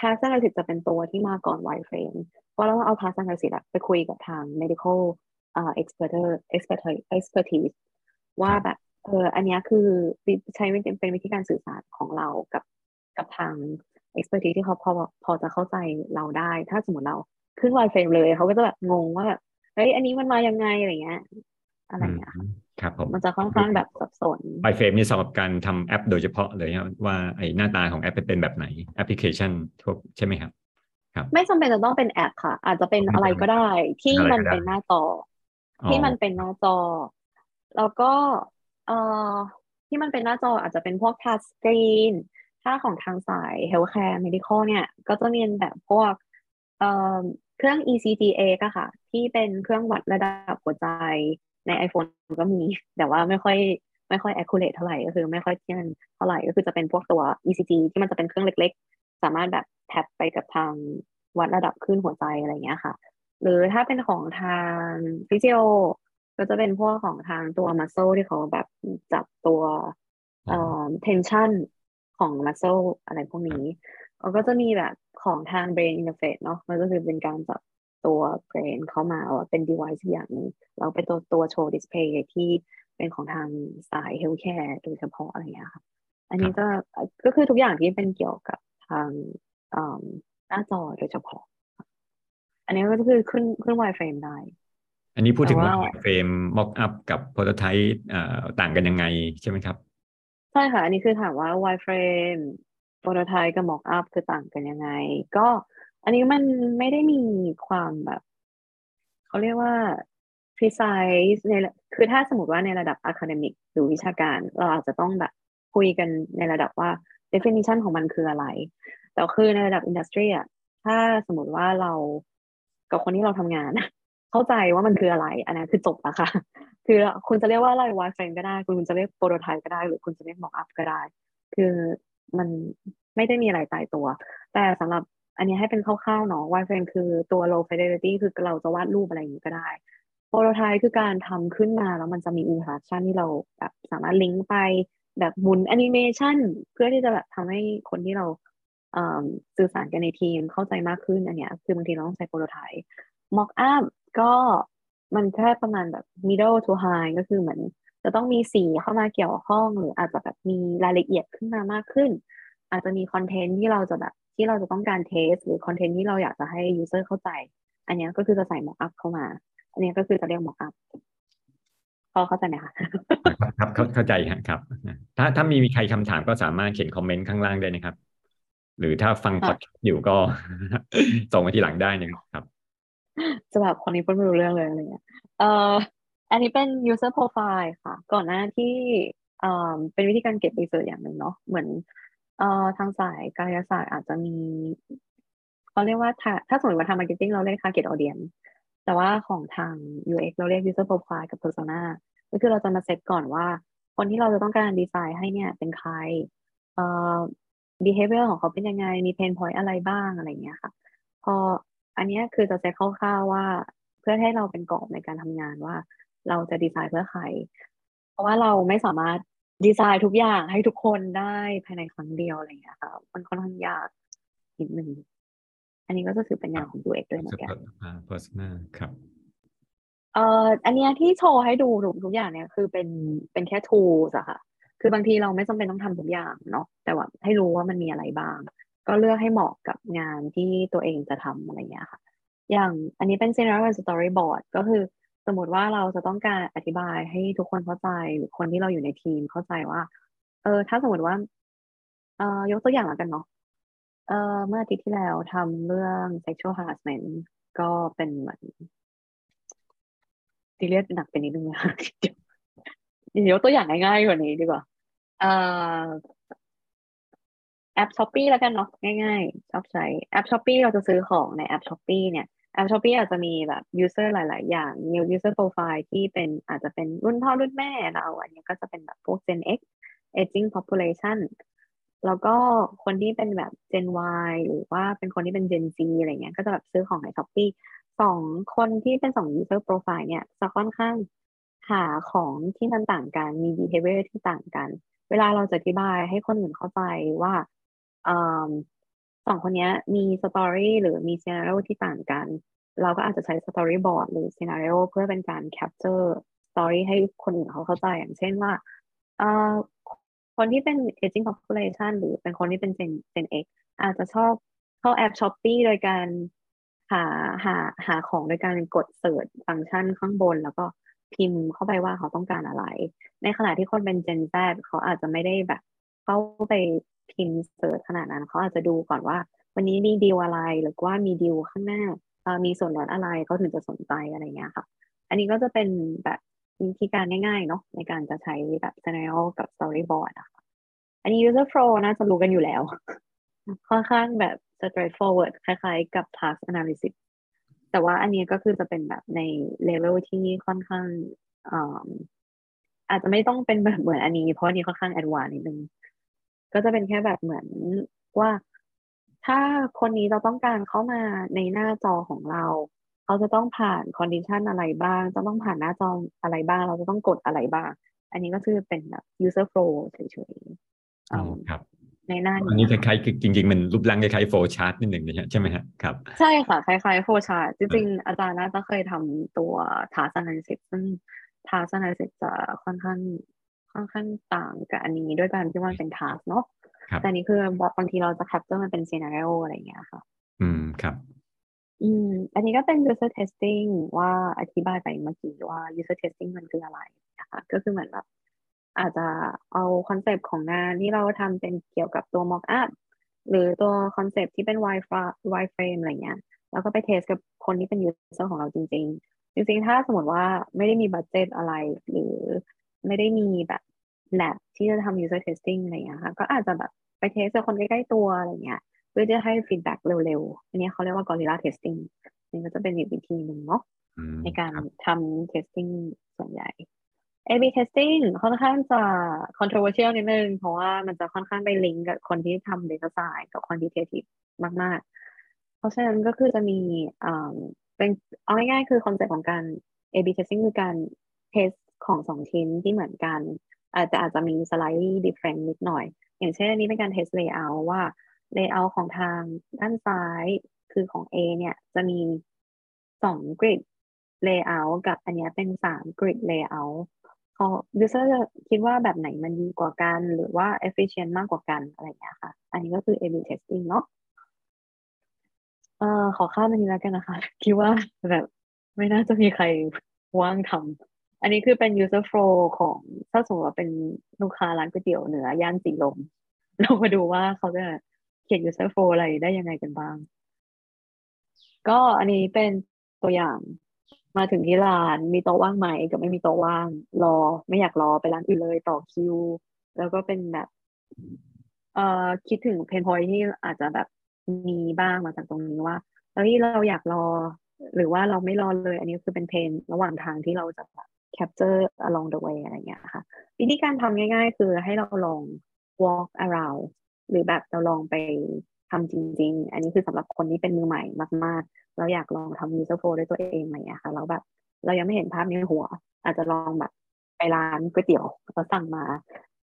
task analysis จะเป็นตัวที่มาก่อน wireframe เพราะเราต้องเอา task analysis อะไปคุยกับทาง medical อ่า expert expertise expertise ว่าครับแบบเอออันเนี้ยคือใช้เป็นวิธีการสื่อสารของเรากับกับทาง expertise ที่เขาพอพอจะเข้าใจเราได้ ถ้าสมมติเรา ขึ้น wireframe เลยเขาก็จะแบบงงว่าแบบเฮ้ยอันนี้มันมายังไงอะไรเงี้ยอะไรเงี้ยค่ะครับผมมันจะค่อนข้างแบบสับสน wireframe นี่สำหรับการทำแอปโดยเฉพาะเลยครับว่าไอหน้าตาของแอปเป็นแบบไหนแอปพลิเคชันทั่วใช่ไหมครับไม่จำเป็นจะต้องเป็นแอปค่ะ อาจจะเป็นอะไรก็ได้ที่อะไรก็มันได้เป็นหน้าจออ๋อที่มันเป็นหน้าจอ แล้วก็เอ่อที่มันเป็นหน้าจออาจจะเป็นพวกทัชสกรีนถ้าของทางสาย healthcare medical เนี่ย ก็จะเรียนแบบพวกเอ่อ เครื่อง ECGA ก็ค่ะ ที่เป็นเครื่องวัดระดับหัวใจใน iPhone ก็มี แต่ว่าไม่ค่อยไม่ค่อย accurate เท่าไหร่ก็คือไม่ค่อยเที่ยงเท่าไหร่ก็คือจะเป็นพวกตัว ECG ที่มันจะเป็นเครื่องเล็กๆ สามารถแบบแท็บไปกับทางวัดระดับขึ้นหัวใจอะไรอย่างเงี้ยค่ะ หรือถ้าเป็นของทางฟิสิโอก็จะเป็นพวกของทางตัวมัสเซลที่เขาแบบจับตัวเอ่อ tension ของมัสเซลอะไรพวกนี้ เขาก็จะมีแบบของทาง brain interface เนาะมันก็คือเป็นการจับตัว brain เข้ามาว่าเป็น device อย่างหนึงแล้วเป็นตัวตัวโชว์ display ที่เป็นของทางสาย healthcare โดยเฉพาะอะไรอย่างเงี้ยค่ะอันนี้ก็ก็คือทุกอย่างที่เป็นเกี่ยวกับทางเอิ่มหน้าจอโดยเฉพาะ อันนี้ก็คือขึ้นขึ้น wireframe ได้ อันนี้พูดถึงว่าแต่ว่าเฟรมม็อกอัพกับโปรโตไทป์ต่างกันยังไงใช่ไหมครับ ใช่ค่ะ อันนี้คือถามว่า wireframe prototype กับ mock up คือต่างกันยังไง ก็อันนี้มันไม่ได้มีความแบบเขาเรียกว่า precise ในคือถ้าสมมติว่าในระดับ academic หรือวิชาการ เราอาจจะต้องแบบคุยกันในระดับว่า definition ของมันคืออะไร แต่คือในระดับ industry อะถ้าสมมติว่าเรากับคนที่เราทำงาน เข้าใจว่ามันคืออะไร อันนั้นคือจบล้วค่ะ คือคุณจะเรียกว่าอะไรวายเฟรมก็ได้ คุณจะเรียกโปรโตไทป์ก็ได้ หรือคุณจะเรียกมอกอัพก็ได้ คือ มันไม่ได้มีอะไรตายตัว แต่สำหรับอันนี้ให้เป็นคร่าวๆเนาะวายเฟรมคือตัว low fidelity คือเราจะวาดรูปอะไรอย่างนี้ก็ได้โปรโตไทป์คือการทำขึ้นมาแล้วมันจะมีอินท r ั c ชันที่เราแบบสามารถลิงก์ไปแบบหมุนแอนิเมชันเพื่อที่จะแบบทำให้คนที่เราสื่อสารกันในทีมเข้าใจมากขึ้นอันเนี้ยคือบางทีเราต้องใช้ prototype mock up ก็มันแค่ประมาณแบบ middle to high ก็คือเหมือน จะต้องมีสีเข้ามาเกี่ยวข้อง หรืออาจจะแบบมีรายละเอียดขึ้นมามากขึ้น อาจจะมีคอนเทนต์ที่เราจะแบบที่เราจะต้องการ test หรือคอนเทนต์ที่เราอยากจะให้ user เข้าใจ อันนี้ก็คือจะใส่ mock up เข้ามา อันนี้ก็คือจะเรียก mock up พอเข้าใจไหมคะครับเข้าใจครับ ถ้าถ้ามีมีใครคำถามก็สามารถเขียนคอมเมนต์ข้างล่างได้นะครับ หรือถ้าฟังพอดอยู่ก็ส่งมาทีหลังได้นะครับจะแบบคนนี้พูดไม่รู้เรื่องเลยอะไรเงี้ยเอ่อ อันนี้เป็น user profile ค่ะ ก่อนหน้าที่เอ่อเป็นวิธีการเก็บรีเสิร์ชอย่างหนึ่งเนาะเหมือนอ่อทางสายการยศาสตร์อาจจะมีเขาเรียกว่าถ้าถ้าสมมติว่าทำ marketing เราเรียก target audience แต่ว่าของทาง UX เราเรียก user profile กับ persona ก็คือเราจะมาเซตก่อนว่า คนที่เราจะต้องการดีไซน์ให้เนี่ยเป็นใครเอ่อ behavior ของเขาเป็นยังไง มี pain point อะไรบ้างอะไรเงี้ยค่ะ พออันนี้คือจะเซตคร่าวๆว่า เพื่อให้เราเป็นกรอบในการทำงานว่า เราจะดีไซน์เพื่อใคร เพราะว่าเราไม่สามารถดีไซน์ทุกอย่างให้ทุกคนได้ภายในครั้งเดียวอะไรอย่างเงี้ยค่ะมันค่อนข้างยากนิดนึงอันนี้ก็จะถือเป็นงานของตัวเองด้วยเหมือนกัน persona ครับเอ่ออันนี้ที่โชว์ให้ดูทุกอย่างเนี่ยคือเป็นเป็นแค่ tools อะค่ะ คือบางทีเราไม่จำเป็นต้องทำทุกอย่างเนาะแต่ว่าให้รู้ว่ามันมีอะไรบ้าง ก็เลือกให้เหมาะกับงานที่ตัวเองจะทำอะไรเงี้ยค่ะ อย่างอันนี้เป็น scenario storyboard ก็คือ สมมติว่าเราจะต้องการอธิบายให้ทุกคนเข้าใจหรือคนที่เราอยู่ในทีมเข้าใจว่า เออ ถ้าสมมติว่า เออยกตัวอย่างแล้วกันเนาะเออเมื่ออาทิตย์ที่แล้วทำเรื่อง sexual harassment ก็เป็นเหมือนทีเรียสหนักไปนิดนึงนะเดี๋ยวยกตัวอย่างง่ายๆกว่านี้ดีกว่าเอ่อแอป Shopee แล้วกันเนาะง่ายๆชอบใช้แอป Shopee เราจะซื้อของในแอป Shopee เนี่ย แอป Shopee อาจจะมีแบบ user หลาย ๆ อย่างมี user profile ที่เป็นอาจจะเป็นรุ่นพ่อรุ่นแม่เรา อันนี้ก็จะเป็นแบบพวก Gen X aging population แล้วก็คนที่เป็นแบบ Gen Y หรือว่าเป็นคนที่เป็น Gen Z อะไรเงี้ย ก็จะแบบซื้อของใน Shopee สองคนที่เป็นสอง user profile เนี่ยจะค่อนข้างหาของที่มันต่างกัน มี behavior ที่ต่างกัน เวลาเราจะอธิบายให้คนอื่นเข้าใจว่า สองคนนี้มี story หรือมี scenario ที่ต่างกัน เราก็อาจจะใช้ storyboard หรือ scenario เพื่อเป็นการ capture story ให้คนอื่นเขาเข้าใจอย่างเช่นว่าคนที่เป็น aging population หรือเป็นคนที่เป็น Gen Gen X อาจจะชอบเข้าแอป Shopee โดยการหาหาหาของโดยการกด search function ข้างบน แล้วก็พิมพ์เข้าไปว่าเขาต้องการอะไร ในขณะที่คนเป็น Gen Z เขาอาจจะไม่ได้แบบ เข้าไป พิมพ์ search ขนาดนั้น เขาอาจจะดูก่อนว่า วันนี้มีดีลอะไรหรือว่ามีดีลข้างหน้ามีส่วนลดอะไรเขาถึงจะสนใจอะไรเงี้ยค่ะ อันนี้ก็จะเป็นแบบวิธีการง่ายๆเนาะในการจะใช้แบบ scenario กับ storyboard อะค่ะอันนี้ user flow น่าจะรู้กันอยู่แล้ว ค่อนข้างแบบ straightforward คล้ายๆ กับ task analysis แต่ว่าอันนี้ก็คือจะเป็นแบบในเลเวลที่ค่อนข้างอาจจะไม่ต้องเป็นแบบเหมือนอันนี้ เพราะอันนี้ค่อนข้างแอดวานนิดนึง ก็จะเป็นแค่แบบเหมือนว่า ถ้าคนนี้เราต้องการเข้ามาในหน้าจอของเราเขาจะต้องผ่าน condition อะไรบ้าง จะต้องผ่านหน้าจออะไรบ้าง เราจะต้องกดอะไรบ้าง อันนี้ก็คือเป็นแบบ user flow เฉยๆอ๋อครับ ในหน้าอันนี้คล้ายๆจริงๆ มันรูปร่างคล้ายๆ flowchart นิดหนึ่งนะใช่ไหมฮะครับ ใช่ค่ะ คล้ายๆ flowchart จริงๆ อาจารย์น่าจะเคยทำตัว task analysis ซึ่ง task analysis จะค่อนข้าง ค่อนข้างต่างกับอันนี้ด้วยการที่ว่าเป็น task เนาะแต่นี้คือบางทีเราจะ capture มันเป็น scenario อะไรอย่างเงี้ยค่ะ อืมครับ อืม อันนี้ก็เป็น user testing ว่าอธิบายไปเมื่อกี้ว่า user testing มันคืออะไรนะคะก็คือเหมือนแบบอาจจะเอา concept ของงานที่เราทำเป็นเกี่ยวกับตัว mock up หรือตัว concept ที่เป็น wireframe wireframe อะไรเงี้ย แล้วก็ไป test กับคนที่เป็น user ของเราจริง ๆ จริง ๆ ถ้าสมมติว่าไม่ได้มี budget อะไร หรือ ไม่ได้มีแบบ lab ที่จะทำ user testing อะไรอย่างเงี้ยค่ะ ก็อาจจะแบบไป test กับคนใกล้ๆตัวอะไรเงี้ยเพื่อจะให้ feedback เร็วๆ อันนี้เขาเรียกว่า guerrilla testing นี่ก็จะเป็นอีกวิธีหนึ่งเนาะอืมในการครับทำ testing ส่วนใหญ่ A/B testing ค่อนข้างจะ controversial นิดนึง เพราะว่ามันจะค่อนข้างไปลิงก์กับคนที่ทำ data science กับ quantitative มาก ๆ เพราะฉะนั้นก็คือจะมีอ่าเป็นเอาง่ายๆคือ concept ของการ A/B testing คือการ test ของสองชิ้นที่เหมือนกัน อาจจะอาจจะมี slightly different นิดหน่อย อย่างเช่นอันนี้เป็นการ test layout ว่า layout ของทางด้านซ้ายคือของ A เนี่ยจะมีสอง grid layout กับอันนี้เป็นสาม grid layout เขา user จะคิดว่าแบบไหนมันดีกว่ากัน หรือว่า efficient มากกว่ากันอะไรอย่างเงี้ยค่ะ อันนี้ก็คือ A/B testing เนาะเอ่อขอข้ามอันนี้แล้วกันนะคะ คิดว่าแบบไม่น่าจะมีใครว่างทำ อันนี้คือเป็น user flow ของถ้าสมมติว่าเป็นลูกค้าร้านก๋วยเตี๋ยวเหนือย่านสีลม เรามาดูว่าเขาจะเขียน user flow อะไรได้ยังไงกันบ้าง ก็อันนี้เป็นตัวอย่างมาถึงที่ร้านมีโต๊ะว่างไหมกับไม่มีโต๊ะว่าง รอไม่อยากรอไปร้านอื่นเลยต่อคิว แล้วก็เป็นแบบ เอ่อคิดถึงเพนพอยที่อาจจะแบบมีบ้างมาจากตรงนี้ว่าเฮ้ยเราอยากรอ หรือว่าเราไม่รอเลย อันนี้คือเป็นเพนระหว่างทางที่เราจะแบบ capture along the way อะไรเงี้ยค่ะ วิธีการทำง่าย ๆ คือให้เราลอง walk around หรือแบบเราลองไปทำจริง ๆ อันนี้คือสำหรับคนที่เป็นมือใหม่มาก ๆ เราอยากลองทำ user flow ด้วยตัวเองอะไรอย่างเงี้ยค่ะแล้วแบบเรายังไม่เห็นภาพในหัว อาจจะลองแบบไปร้านก๋วยเตี๋ยวเราสั่งมา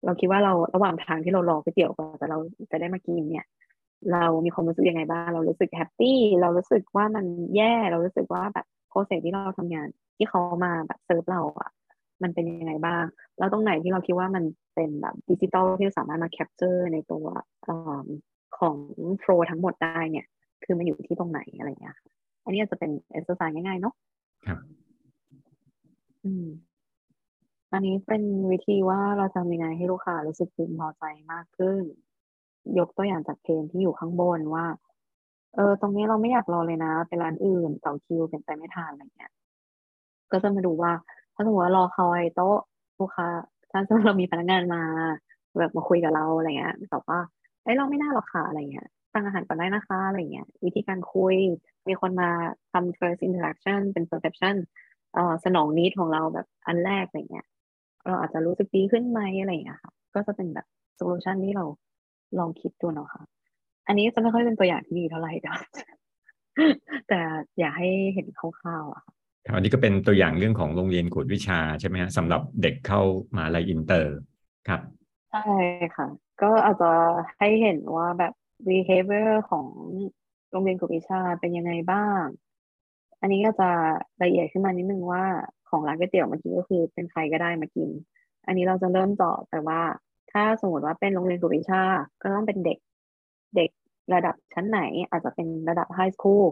เราคิดว่าเราระหว่างทางที่เรารอก๋วยเตี๋ยวกว่าจะเราจะได้มากินเนี่ยเรามีความรู้สึกยังไงบ้าง เรารู้สึก happy เรารู้สึกว่ามันแย่ เรารู้สึกว่าแบบ process ที่เราทำงาน ที่เขามาแบบเซิร์ฟเราอะมันเป็นยังไงบ้าง แล้วตรงไหนที่เราคิดว่ามันเป็นแบบดิจิตอลที่สามารถมา capture ในตัวเออของ flow ทั้งหมดได้เนี่ย คือมันอยู่ที่ตรงไหนอะไรอย่างเงี้ยค่ะอันนี้อาจจะเป็นเอ็กซ์ไซส์ง่ายๆเนาะครับ อืม อันนี้เป็นวิธีว่าเราทำยังไงให้ลูกค้ารู้สึกพึงพอใจมากขึ้น ยกตัวอย่างจากเพนที่อยู่ข้างบนว่า เออ ตรงนี้เราไม่อยากรอเลยนะไปร้านอื่นต่อคิวเป็นไปไม่ทันอะไรเงี้ย ก็จะมาดูว่า ถ้าสมมติว่ารอคอยโต๊ะลูกค้าถ้าสมมติเรามีพนักงานมา แบบมาคุยกับเราอะไรเงี้ยแบบว่าเอ้ยเราไม่น่าหรอกค่ะอะไรเงี้ยสั่งอาหารก่อนได้นะคะอะไรเงี้ยวิธีการคุยมีคนมาทำ first interaction เป็น perception เอ่อสนองนิดของเราแบบอันแรกอะไรเงี้ยเราอาจจะรู้สึกดีขึ้นไหมอะไรเงี้ยค่ะ ก็จะเป็นแบบโซลูชันที่เราลองคิดดูเนาะค่ะ อันนี้จะไม่ค่อยเป็นตัวอย่างที่ดีเท่าไหร่แต่แต่อยากให้เห็นคร่าวๆอะค่ะ อันนี้ก็เป็นตัวอย่างเรื่องของโรงเรียนกวดวิชาใช่ไหมฮะสำหรับเด็กเข้ามาลัยอินเตอร์ครับใช่ค่ะ ก็อาจจะให้เห็นว่าแบบ behavior ของโรงเรียนกวดวิชาเป็นยังไงบ้าง อันนี้ก็จะละเอียดขึ้นมานิดนึงว่าของร้านก๋วยเตี๋ยวเมื่อกี้ก็คือเป็นใครก็ได้มากิน อันนี้เราจะเริ่มเจาะแต่ว่า ถ้าสมมติว่าเป็นโรงเรียนกวดวิชาก็ต้องเป็นเด็กเด็กระดับชั้นไหนอาจจะเป็นระดับไฮสคูล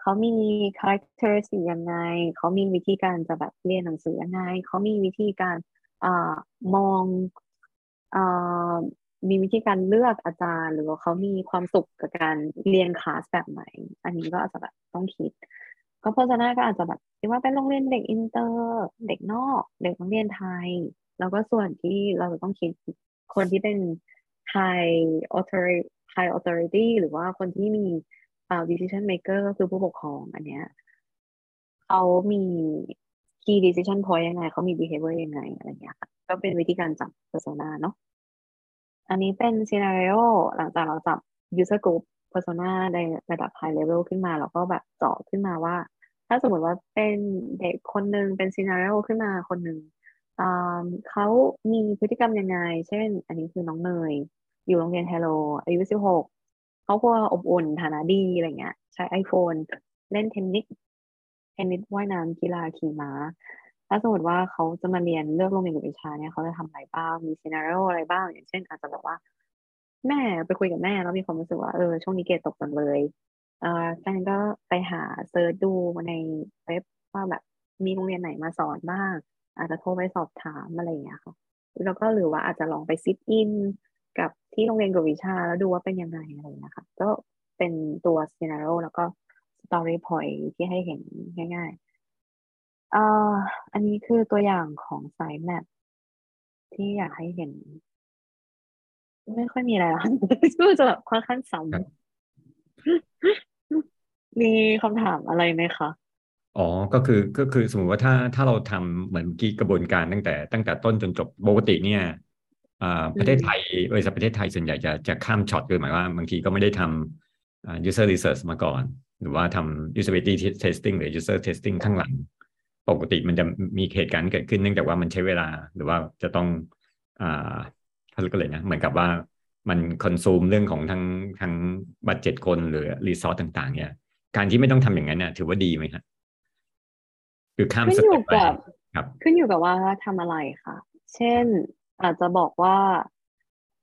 เขามี characteristic ยังไง เขามีวิธีการจะแบบเรียนหนังสือยังไง เขามีวิธีการอ่ามองอ่ามีวิธีการเลือกอาจารย์ หรือว่าเขามีความสุขกับการเรียนคลาสแบบไหน อันนี้ก็อาจจะแบบต้องคิด ก็โฆษณาก็อาจจะแบบคิดว่าเป็นโรงเรียนเด็กอินเตอร์ เด็กนอก เด็กโรงเรียนไทย แล้วก็ส่วนที่เราจะต้องคิดคนที่เป็น high authority high authority หรือว่าคนที่มี อ่า decision maker ก็คือผู้ปกครองอันเนี้ยเขามี key decision point ยังไงเขามี behavior ยังไงอะไรเงี้ยค่ะก็เป็นวิธีการจับ persona เนาะอันนี้เป็น scenario หลังจากเราจับ user group persona ในระดับ high level ขึ้นมาเราก็แบบเจาะขึ้นมาว่า ถ้าสมมติว่าเป็นเด็กคนหนึ่งเป็น scenario ขึ้นมาคนหนึ่งอ่าเขามีพฤติกรรมยังไง เช่น อันนี้คือน้องเนย อยู่โรงเรียน Hello อายุ16 ครัวอบอุ่นฐานะดีอะไรเงี้ย ใช้ iPhone เล่นเทนนิสเทนนิสว่ายน้ำกีฬาขี่ม้าถ้าสมมติว่าเขาจะมาเรียนเลือกโรงเรียนกวดวิชาเนี่ยเขาจะทำอะไรบ้างมี scenario อะไรบ้าง อย่างเช่น อาจจะแบบว่า แม่ไปคุยกับแม่แล้วมีความรู้สึกว่าเออช่วงนี้เกรดตกจังเลยเออดังนั้นก็ไปหา search ดูในเว็บว่าแบบมีโรงเรียนไหนมาสอนบ้าง อาจจะโทรไปสอบถามอะไรอย่างเงี้ยค่ะแล้วก็หรือว่าอาจจะลองไป sit in กับที่โรงเรียนกวดวิชาแล้วดูว่าเป็นยังไงอะไรอย่างเงี้ยค่ะก็เป็นตัวซีนารีโอแล้วก็ story point ที่ให้เห็นง่ายๆอ่าอันนี้คือตัวอย่างของไซต์แมปที่อยากให้เห็น ไม่ค่อยมีอะไรหรอกก็จะแบบค่อนข้างซ้ครับำมีคำถามอะไรไหมคะออ๋อ ก็คือก็คือสมมติว่าถ้าถ้าเราทำเหมือนเมื่อกี้กระบวนการตั้งแต่ตั้งแต่ต้นจนจบปกติเนี่ยอ่า ประเทศไทยบริษัทประเทศไทยส่วนใหญ่จะจะข้ามช็อตคือหมายว่าบางทีก็ไม่ได้ทำอ่า user research มาก่อน หรือว่าทำ usability testing หรือ user testing ข้างหลัง ปกติมันจะมีเหตุการณ์เกิดขึ้นเนื่องจากว่ามันใช้เวลาหรือว่าจะต้องอ่าเขาเรียกอะไรนะเหมือนกับว่ามัน consume เรื่องของทั้งทั้ง budget คนหรือ resource ต่าง ๆ เนี่ย การที่ไม่ต้องทำอย่างนั้นเนี่ยถือว่าดีไหมครับคือข้ามขั้น step ไปกับครับ ขึ้นอยู่กับว่าทำอะไรค่ะ เช่น อาจจะบอกว่า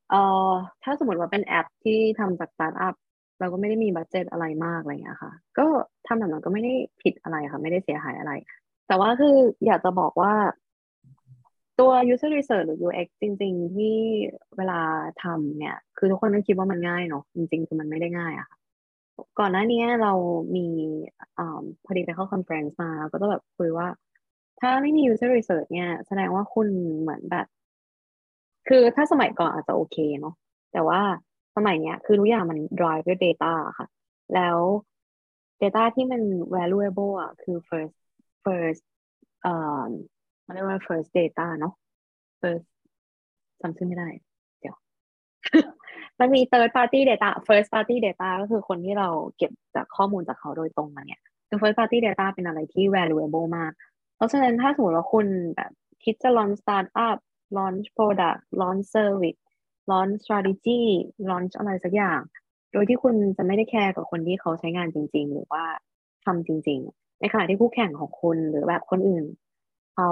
เอ่อ ถ้าสมมติว่าเป็นแอปที่ทำจากสตาร์ทอัพเราก็ไม่ได้มีบัดเจตอะไรมากอะไรอย่างเงี้ยค่ะ ก็ทำแบบนั้นก็ไม่ได้ผิดอะไรค่ะ ไม่ได้เสียหายอะไร แต่ว่าคืออยากจะบอกว่า ตัว user research หรือ UX จริง ๆ ที่เวลาทำเนี่ย คือทุกคนก็คิดว่ามันง่ายเนาะจริง ๆ คือมันไม่ได้ง่ายอะค่ะก่อนหน้านี้เรามีอพอดีไปเข้า conference มาก็จะแบบคุยว่า ถ้าไม่มี user research เนี่ย แสดงว่าคุณเหมือนแบบ คือถ้าสมัยก่อนอาจจะโอเคเนาะแต่ว่าสมัยเนี้ยคือทุกอย่างมัน drive ด้วย data ค่ะ แล้ว data ที่มัน valuable อะคือ first first เอ่อมันเรียกว่า first data เนาะ first จำชื่อไม่ได้ เดี๋ยว มันมี third party data first party data ก็คือคนที่เราเก็บจากข้อมูลจากเขาโดยตรงมาเนี่ยคือ first party data เป็นอะไรที่ valuable มาก เพราะฉะนั้นถ้าสมมติว่าคุณแบบคิดจะ launch startup launch product launch service launch strategy launch อะไรสักอย่าง โดยที่คุณจะไม่ได้แคร์กับคนที่เขาใช้งานจริง ๆ หรือว่าทำจริง ๆ ในขณะที่คู่แข่งของคุณหรือแบบคนอื่น เขา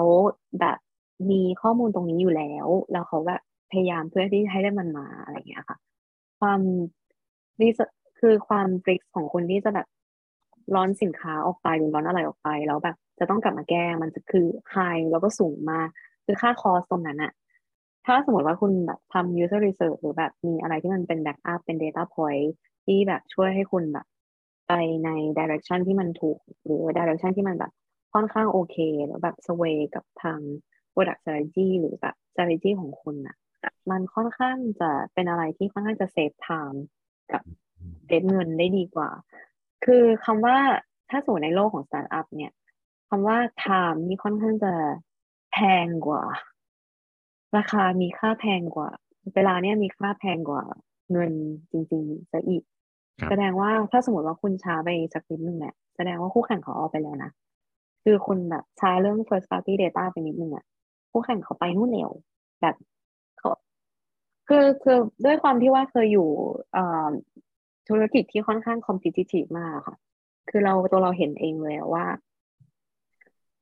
แบบมีข้อมูลตรงนี้อยู่แล้ว แล้วเขาแบบพยายามเพื่อที่ให้ได้มันมาอะไรอย่างเงี้ยค่ะ ความรีสคือความฟริกของคนที่จะแบบร้อนสินค้าออกไปหรือร้อนอะไรออกไป แล้วแบบจะต้องกลับมาแก้มันจะคือไฮแล้วก็สูงมาก คือค่าคอสตรงนั้นอะถ้าสมมติว่าคุณแบบทำ user research หรือแบบมีอะไรที่มันเป็น backup เป็น data point ที่แบบช่วยให้คุณแบบไปใน direction ที่มันถูก หรือ direction ที่มันแบบค่อนข้างโอเคแล้วแบบ sway กับทาง product strategy หรือแบบ strategy ของคุณอะมันค่อนข้างจะเป็นอะไรที่ค่อนข้างจะ save time กับ save เงินได้ดีกว่า คือคำว่าถ้าสมมติในโลกของสตาร์ทอัพเนี่ยคำว่า time นี่ค่อนข้างจะ แพงกว่า ราคามีค่าแพงกว่า เวลาเนี่ยมีค่าแพงกว่าเงินจริงๆซะอีกครับแสดงว่าถ้าสมมติว่าคุณช้าไปสักนิดนึงเนี่ยแสดงว่าคู่แข่งเขาเอาไปแล้วนะ คือคุณแบบช้าเรื่อง first party data ไปนิดนึงอะคู่แข่งเขาไปนู่นเร็วแบบเขาคือคือด้วยความที่ว่าเคยอยู่เอ่อธุรกิจที่ค่อนข้าง competitive มากค่ะ คือเราตัวเราเห็นเองเลยอะว่า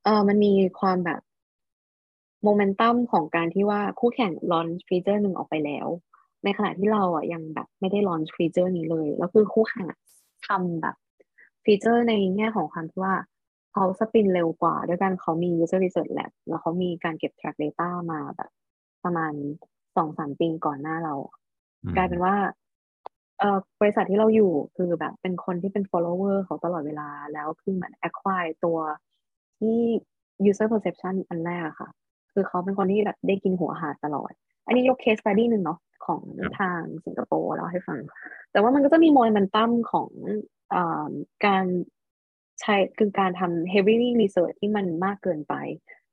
เออมันมีความแบบ โมเมนตัมของการที่ว่าคู่แข่งลอนฟีเจอร์หนึ่งออกไปแล้ว ในขณะที่เราอะยังแบบไม่ได้ลอนฟีเจอร์นี้เลย แล้วคือคู่แข่งอะทำแบบฟีเจอร์ในแง่ของความที่ว่าเขาสปินเร็วกว่า ด้วยกันเขามี user research lab แล้วเขามีการเก็บ track data มาแบบ ประมาณสองสามปีก่อนหน้าเราอืมกลายเป็นว่าเอ่อบริษัทที่เราอยู่คือแบบเป็นคนที่เป็น follower เขาตลอดเวลาแล้วคือเหมือน acquire ตัวที่ user perception อันแรกอะค่ะ คือเขาเป็นคนที่แบบได้กินหัวอาหารตลอด อันนี้ยกเคส study หนึ่งเนาะของครับทางสิงคโปร์แล้วให้ฟัง แต่ว่ามันก็จะมีโมเมนตัมของอาการใช้คือการทำ heavy research ที่มันมากเกินไป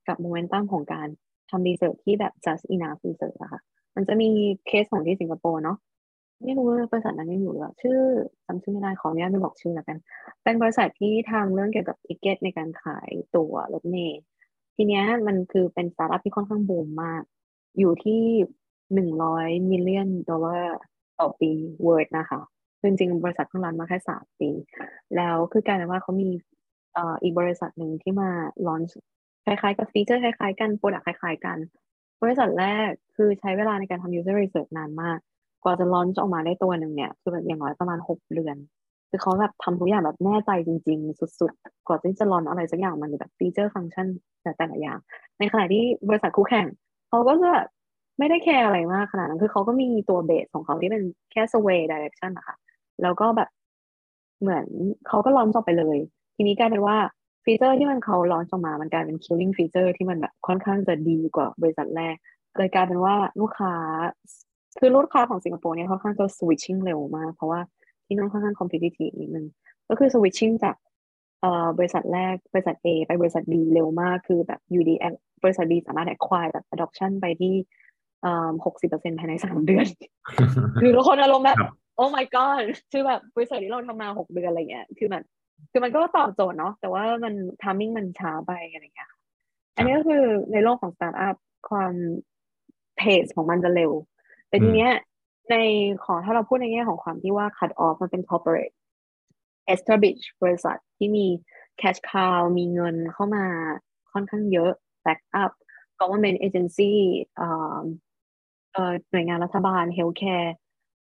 กับโมเมนตัมของการทำ research ที่แบบ just enough research อะค่ะ มันจะมีเคสของที่สิงคโปร์เนาะไม่รู้ว่าบริษัทนั้นยังอยู่หรือเปล่าชื่อจำชื่อไม่ได้ขออนุญาตไม่บอกชื่อแล้วกัน เป็นบริษัทที่ทำเรื่องเกี่ยวกับทิเก็ตในการขายตั๋วรถเมล์ ทีเนี้ยมันคือเป็นสตาร์ทอัพที่ค่อนข้างบูมมาก อยู่ที่หนึ่งร้อย million ดอลลาร์ต่อปี worth นะคะคือจริงๆบริษัทเพิ่ง run มาแค่สามปี แล้วคือกลายเป็นว่าเขามีอีกบริษัทหนึ่งที่มา launch คล้ายๆ กับ feature คล้ายๆกัน product คล้ายๆกัน บริษัทแรกคือใช้เวลาในการทำ user research นานมาก กว่าจะ launch ออกมาได้ตัวหนึ่งเนี่ย คือแบบอย่างน้อยประมาณหกเดือน คือเขาแบบทำทุกอย่างแบบแน่ใจจริง ๆ สุดๆ กว่าที่จะ launch อะไรสักอย่างมันแบบ feature ฟังก์ชันแต่แต่ละอย่าง ในขณะที่บริษัทคู่แข่งเขาก็จะแบบไม่ได้แคร์อะไรมากขนาดนั้น คือเขาก็มีตัว base ของเขาที่เป็นแค่ sway direction นะคะแล้วก็แบบเหมือนเขาก็ launch จบไปเลย ทีนี้กลายเป็นว่า feature ที่มันเขา launch ออกมา มันกลายเป็น killing feature ที่มันแบบค่อนข้างจะดีกว่าบริษัทแรกเลยกลายเป็นว่าลูกค้าคือลูกค้าของสิงคโปร์เนี่ยค่อนข้างจะ switching เร็วมาก เพราะว่า ที่นั่นค่อนข้าง competitive นิดนึงก็คือ switching จากเอ่อบริษัทแรกบริษัท A ไปบริษัท B เร็วมากคือแบบอยู่ดีบริษัท B สามารถ acquire แบบ adoption ไปที่หกสิบเปอร์เซ็นภายในสามเดือน คือทุกคนอารมณ์แบบ โอ้ my god คือแบบบริษัทที่เราทำมาหกเดือนอะไรเงี้ยคือมันคือมันก็ตอบโจทย์เนาะแต่ว่ามันทามมิ่งมันช้าไปอะไรเงี้ยอันนี้ก็คือในโลกของสตาร์ทอัพความ pace ของมันจะเร็ว แต่ทีเนี้ย ในขอถ้าเราพูดในแง่ของความที่ว่า cut off มันเป็น corporate establish บริษัทที่มี cash cow มีเงินเข้ามาค่อนข้างเยอะ back up government agency หน่วยงานรัฐบาล healthcare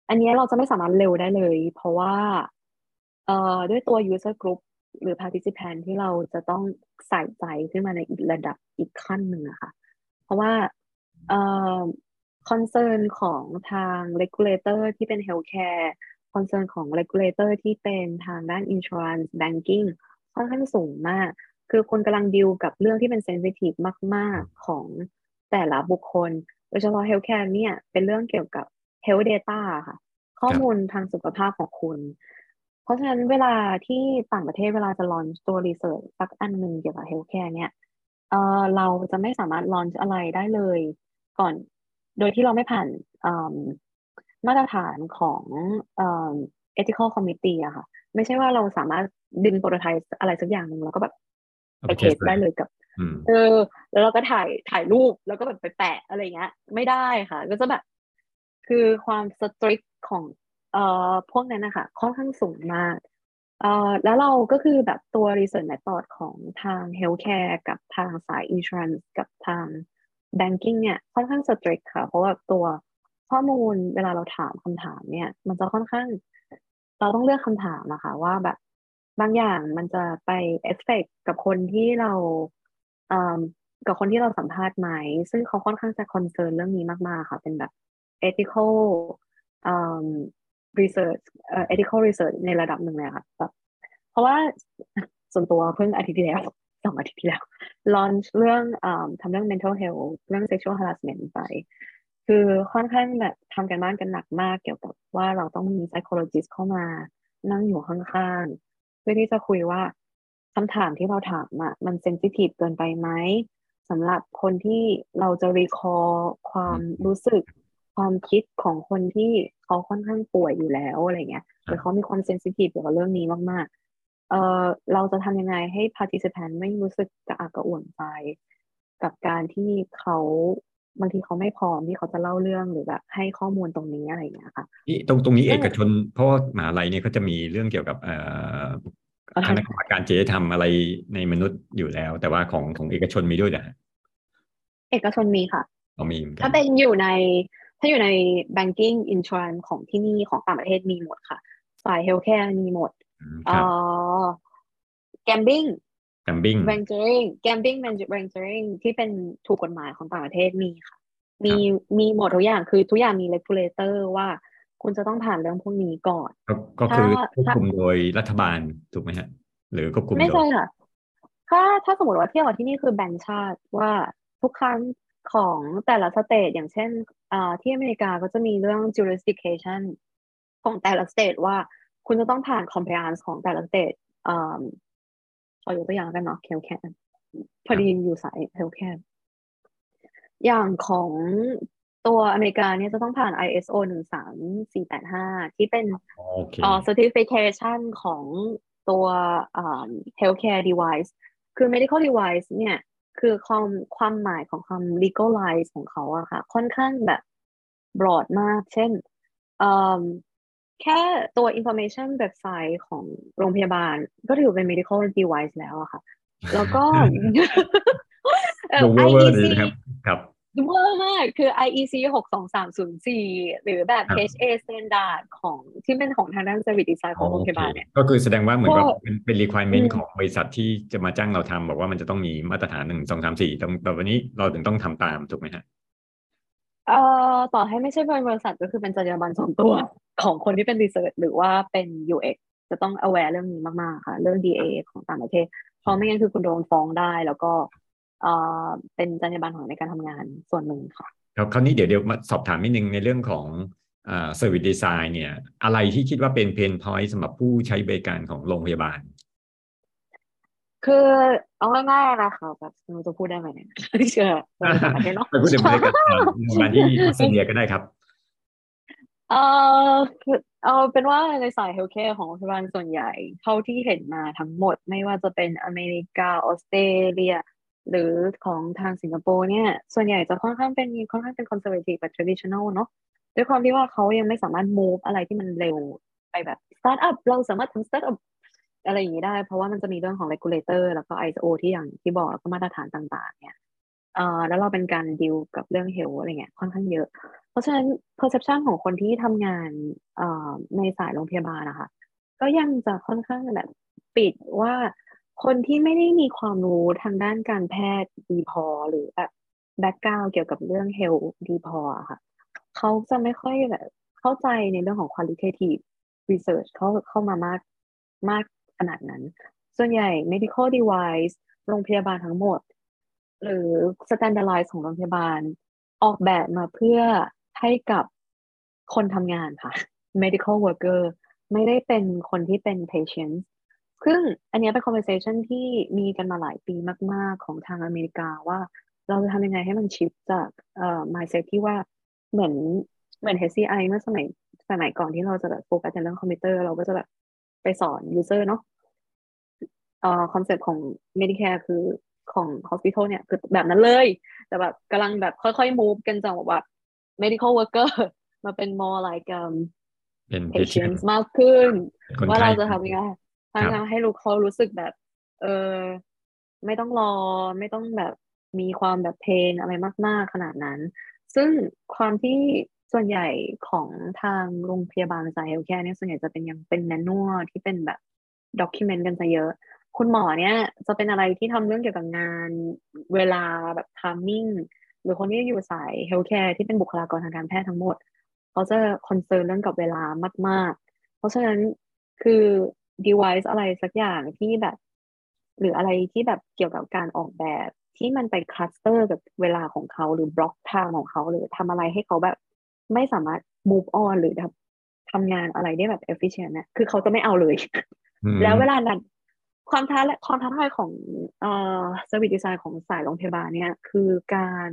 อันนี้เราจะไม่สามารถเร็วได้เลย เพราะว่าด้วยตัว user group หรือ participant ที่เราจะต้องใส่ใจขึ้นมาในอีกระดับอีกขั้นหนึ่งอะค่ะ เพราะว่า concern ของทาง regulator ที่เป็น healthcare concern ของ regulator ที่เป็นทางด้าน insurance banking ค่อนข้างสูงมาก คือคนกำลังดิวกับเรื่องที่เป็น sensitive มาก ๆ ของแต่ละบุคคล โดยเฉพาะ healthcare เนี่ยเป็นเรื่องเกี่ยวกับ health data ค่ะ ข้อมูลทางสุขภาพของคุณ เพราะฉะนั้นเวลาที่ต่างประเทศเวลาจะลอนตัวรีเสิร์ชสักอันหนึ่งเกี่ยวกับ healthcare เนี่ยเออเราจะไม่สามารถลอนอะไรได้เลย ก่อน โดยที่เราไม่ผ่านมาตรฐานของเอ่อ ethical committee อะค่ะ ไม่ใช่ว่าเราสามารถดึงโปรโตไทป์อะไรสักอย่างหนึ่งแล้วก็แบบไปเทสได้เลยกับเออ แล้วเราก็ถ่ายถ่ายรูปแล้วก็แบบไปแปะอะไรเงี้ย ไม่ได้ค่ะ ก็จะแบบ คือความสตริกของเอ่อพวกนั้นนะคะค่อนข้างสูงมากเอ่อแล้วเราก็คือแบบตัว research method ของทาง healthcare กับทางสาย insurance กับทาง banking เนี่ยค่อนข้างสตริกค่ะ เพราะว่าตัวข้อมูลเวลาเราถามคำถามเนี่ย มันจะค่อนข้าง เราต้องเลือกคำถามนะคะ ว่าแบบบางอย่างมันจะไปเอฟเฟกกับคนที่เราเอ่อกับคนที่เราสัมภาษณ์ไหม ซึ่งเขาค่อนข้างจะคอนเซิร์นเรื่องนี้มากๆค่ะ เป็นแบบ ethical เอ่อ research เอ่อ ethical research ในระดับหนึ่งเลยค่ะแบบเพราะว่าส่วนตัวเพิ่งอาทิตย์ที่แล้ว สองอาทิตย์ที่แล้ว launch เรื่องอทำเรื่อง mental health เรื่อง sexual harassment ไป คือค่อนข้างแบบทำกันบ้านกันหนักมากเกี่ยวกับว่าเราต้องมี psychologist เข้ามานั่งอยู่ข้างๆ เพื่อที่จะคุยว่าคำถามที่เราถามอะมัน sensitive เกินไปไหมสำหรับคนที่เราจะ record ความรู้สึกความคิดของคนที่เขาค่อนข้างป่วยอยู่แล้วอะไรเงี้ยหรือเขามีความ sensitive เกี่ยวกับเรื่องนี้มากๆ เออเราจะทำยังไงให้ participant ไม่รู้สึกกระอักกระอ่วนใจกับการที่เขาบางทีเขาไม่พร้อมที่เขาจะเล่าเรื่องหรือแบบให้ข้อมูลตรงนี้อะไรอย่างเงี้ยค่ะนี่ตรงตรงนี้เอกชน เพราะว่ามหาลัยเนี่ยเขาจะมีเรื่องเกี่ยวกับเอ่อคณะกรรมการจริยธรรมอะไรในมนุษย์อยู่แล้ว แต่ว่าของของเอกชนมีด้วยนะเอกชนมีค่ะมีถ้าเป็นอยู่ในถ้าอยู่ใน banking insurance ของที่นี่ของต่างประเทศมีหมดค่ะ ฝ่าย healthcare มีหมดเอ่อ gambling gambling venturing gambling venturing ที่เป็นถูกกฎหมายของต่างประเทศมีค่ะ มีมีหมดทุกอย่างคือทุกอย่างมี regulator ว่าคุณจะต้องผ่านเรื่องพวกนี้ก่อน ก็คือควบคุมโดยรัฐบาลถูกไหมฮะ หรือควบคุมไม่ใช่ค่ะ ถ้าถ้าสมมติว่าเที่ยวที่นี่คือแบงค์ชาติว่าทุกครั้งของแต่ละ state อย่างเช่นที่อเมริกาก็จะมีเรื่อง jurisdiction ของแต่ละ state ว่า คุณจะต้องผ่าน compliance ของแต่ละ state ขอยกตัวอย่างกันเนาะเคลแคนพอดีอยู่สายเคลแคนอย่างของตัวอเมริกาเนี่ยจะต้องผ่าน ISO หนึ่งสามสี่แปดห้าที่เป็นอ่อ certification ของตัวอ่า healthcare device คือ medical device เนี่ย คือความความหมายของคำ legalize ของเขาอะค่ะ ค่อนข้างแบบ broad มาก เช่น แค่ตัว information เว็บไซต์ของโรงพยาบาล ก็ถือเป็น medical device แล้วอะค่ะ แล้วก็ IEC ครับเวอร์มากคือ IEC 62304 หรือแบบ HA standard ของที่เป็นของทางด้าน service design ของโรงพยาบาลเนี่ย ก็คือแสดงว่าเหมือนกับเป็น requirement ของบริษัทที่จะมาจ้างเราทำบอกว่ามันจะต้องมีมาตรฐานหนึ่งสองสามสี่ตรงแต่วันนี้เราถึงต้องทำตาม ถูกไหมฮะ เอ่อต่อให้ไม่ใช่บริษัทก็คือเป็นจรรยาบรรณส่วนตัวของคนที่เป็น research หรือว่าเป็น UX จะต้อง aware เรื่องนี้มาก ๆ ค่ะ เรื่อง DA ของต่างประเทศ เพราะไม่งั้นคือคุณโดนฟ้องได้ แล้วก็เป็นจรรยาบรรณของในการทำงานส่วนหนึ่งค่ะ ครับคราวนี้เดี๋ยวเดี๋ยวมาสอบถามนิดนึงในเรื่องของ service design เนี่ย อะไรที่คิดว่าเป็น pain point สำหรับผู้ใช้บริการของโรงพยาบาล คือเอาง่ายๆนะคะแบบเราจะพูดได้ไหมเนี่ยไม่เชื่อเราจะประเทศเนาะไปพูดถึงบริการมาที่ออสเตรเลียก็ได้ครับ เออคือเอาเป็นว่าในสาย healthcare ของโรงพยาบาลส่วนใหญ่ เท่าที่เห็นมาทั้งหมดไม่ว่าจะเป็นอเมริกาออสเตรเลีย หรือของทางสิงคโปร์เนี่ย ส่วนใหญ่จะค่อนข้างเป็นค่อนข้างเป็น conservative แบบ traditional เนาะด้วยความที่ว่าเขายังไม่สามารถ move อะไรที่มันเร็วไปแบบ start up เราสามารถทำ start up อะไรอย่างนี้ได้ เพราะว่ามันจะมีเรื่องของ regulator แล้วก็ ISO ที่อย่างที่บอกแล้วก็มาตรฐานต่างๆ เนี่ยเอ่อแล้วเราเป็นการดีลกับเรื่อง hell อะไรเงี้ยค่อนข้างเยอะ เพราะฉะนั้น perception ของคนที่ทำงานเอ่อในสายโรงพยาบาลนะคะก็ยังจะค่อนข้างแบบปิดว่าคนที่ไม่ได้มีความรู้ทางด้านการแพทย์ดีพอ หรือแบบแบ็กกราวเกี่ยวกับเรื่อง health ดีพออะค่ะเขาจะไม่ค่อยแบบเข้าใจในเรื่องของ qualitative research เข้าเข้ามามากมาก ขนาดนั้น ส่วนใหญ่ medical device โรงพยาบาลทั้งหมด หรือ standardize ของโรงพยาบาล ออกแบบมาเพื่อให้กับคนทำงานค่ะ medical worker ไม่ได้เป็นคนที่เป็น patient ซึ่งอันนี้เป็น conversation ที่มีกันมาหลายปีมาก ๆ ของทางอเมริกาว่าเราจะทำยังไงให้มันชิปจากเอ่อ mindset ที่ว่าเหมือนเหมือน HCI เมื่อสมัยสมัยก่อนที่เราจะแบบโฟกัสในเรื่องคอมพิวเตอร์เราก็จะแบบ ไปสอน user เนาะเอ่อ concept ของ Medicare คือของ hospital เนี่ย คือแบบนั้นเลย แต่แบบกำลังแบบค่อยๆ move กันจากแบบ medical worker มาเป็น more like um เป็น patients มากขึ้นคนว่าไข้เราจะทำยังไงทำยังไงให้ลูกค้ารู้สึกแบบ เออไม่ต้องรอไม่ต้องแบบมีความแบบ pain อะไรมาก ๆ ขนาดนั้น ซึ่งความที่ ส่วนใหญ่ของทางโรงพยาบาลสาย healthcare เนี่ยส่วนใหญ่จะเป็นยังเป็น manual ที่เป็นแบบ document กันจะเยอะ คุณหมอเนี่ยจะเป็นอะไรที่ทำเรื่องเกี่ยวกับงานเวลาแบบ timing หรือคนที่อยู่สาย healthcare ที่เป็นบุคลากรทางการแพทย์ทั้งหมดเขาจะ concern เรื่องกับเวลามาก ๆ เพราะฉะนั้นคือ device อะไรสักอย่างที่แบบ หรืออะไรที่แบบเกี่ยวกับการออกแบบที่มันไปคลัสเตอร์กับเวลาของเขาหรือบล็อกทม์ของเขาหรือทำอะไรให้เขาแบบ ไม่สามารถ move on หรือทำทำงานอะไรได้แบบ efficient นะคือเขาจะไม่เอาเลยอืมแล้วเวลานั้นความท้าและความท้าทายของเอ่อ service design ของสายโรงพยาบาลเนี่ย คือการ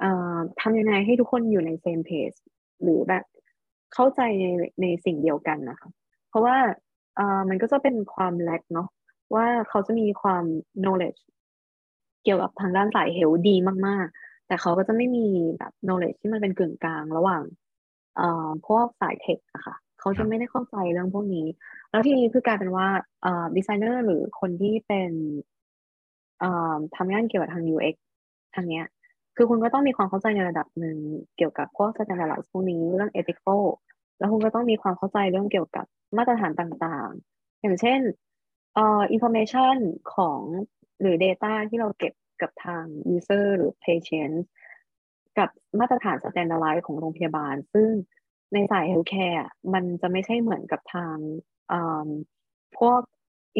เอ่อทำยังไงให้ทุกคนอยู่ใน same page หรือแบบเข้าใจในในสิ่งเดียวกันนะคะ เพราะว่าเอ่อมันก็จะเป็นความ lack เนาะว่าเขาจะมีความ knowledge เกี่ยวกับทางด้านสายเฮลดีมากๆ แต่เขาก็จะไม่มีแบบ knowledge ที่มันเป็นกึ่งกลางระหว่างเอ่อพวกสายเทคอะค่ะเขาจะไม่ได้เข้าใจเรื่องพวกนี้ แล้วทีนี้คือกลายเป็นว่าเอ่อดีไซเนอร์หรือคนที่เป็นเอ่อทำงานเกี่ยวกับทาง UX ทางเนี้ย คือคุณก็ต้องมีความเข้าใจในระดับหนึ่งเกี่ยวกับพวก standardize พวกนี้เรื่อง ethical แล้วคุณก็ต้องมีความเข้าใจเรื่องเกี่ยวกับมาตรฐานต่างๆ อย่างเช่นเอ่อ information ของหรือ data ที่เราเก็บ กับทาง user หรือ patient กับมาตรฐาน standardize ของโรงพยาบาล ซึ่งในสาย healthcare อะมันจะไม่ใช่เหมือนกับทางเอ่อพวก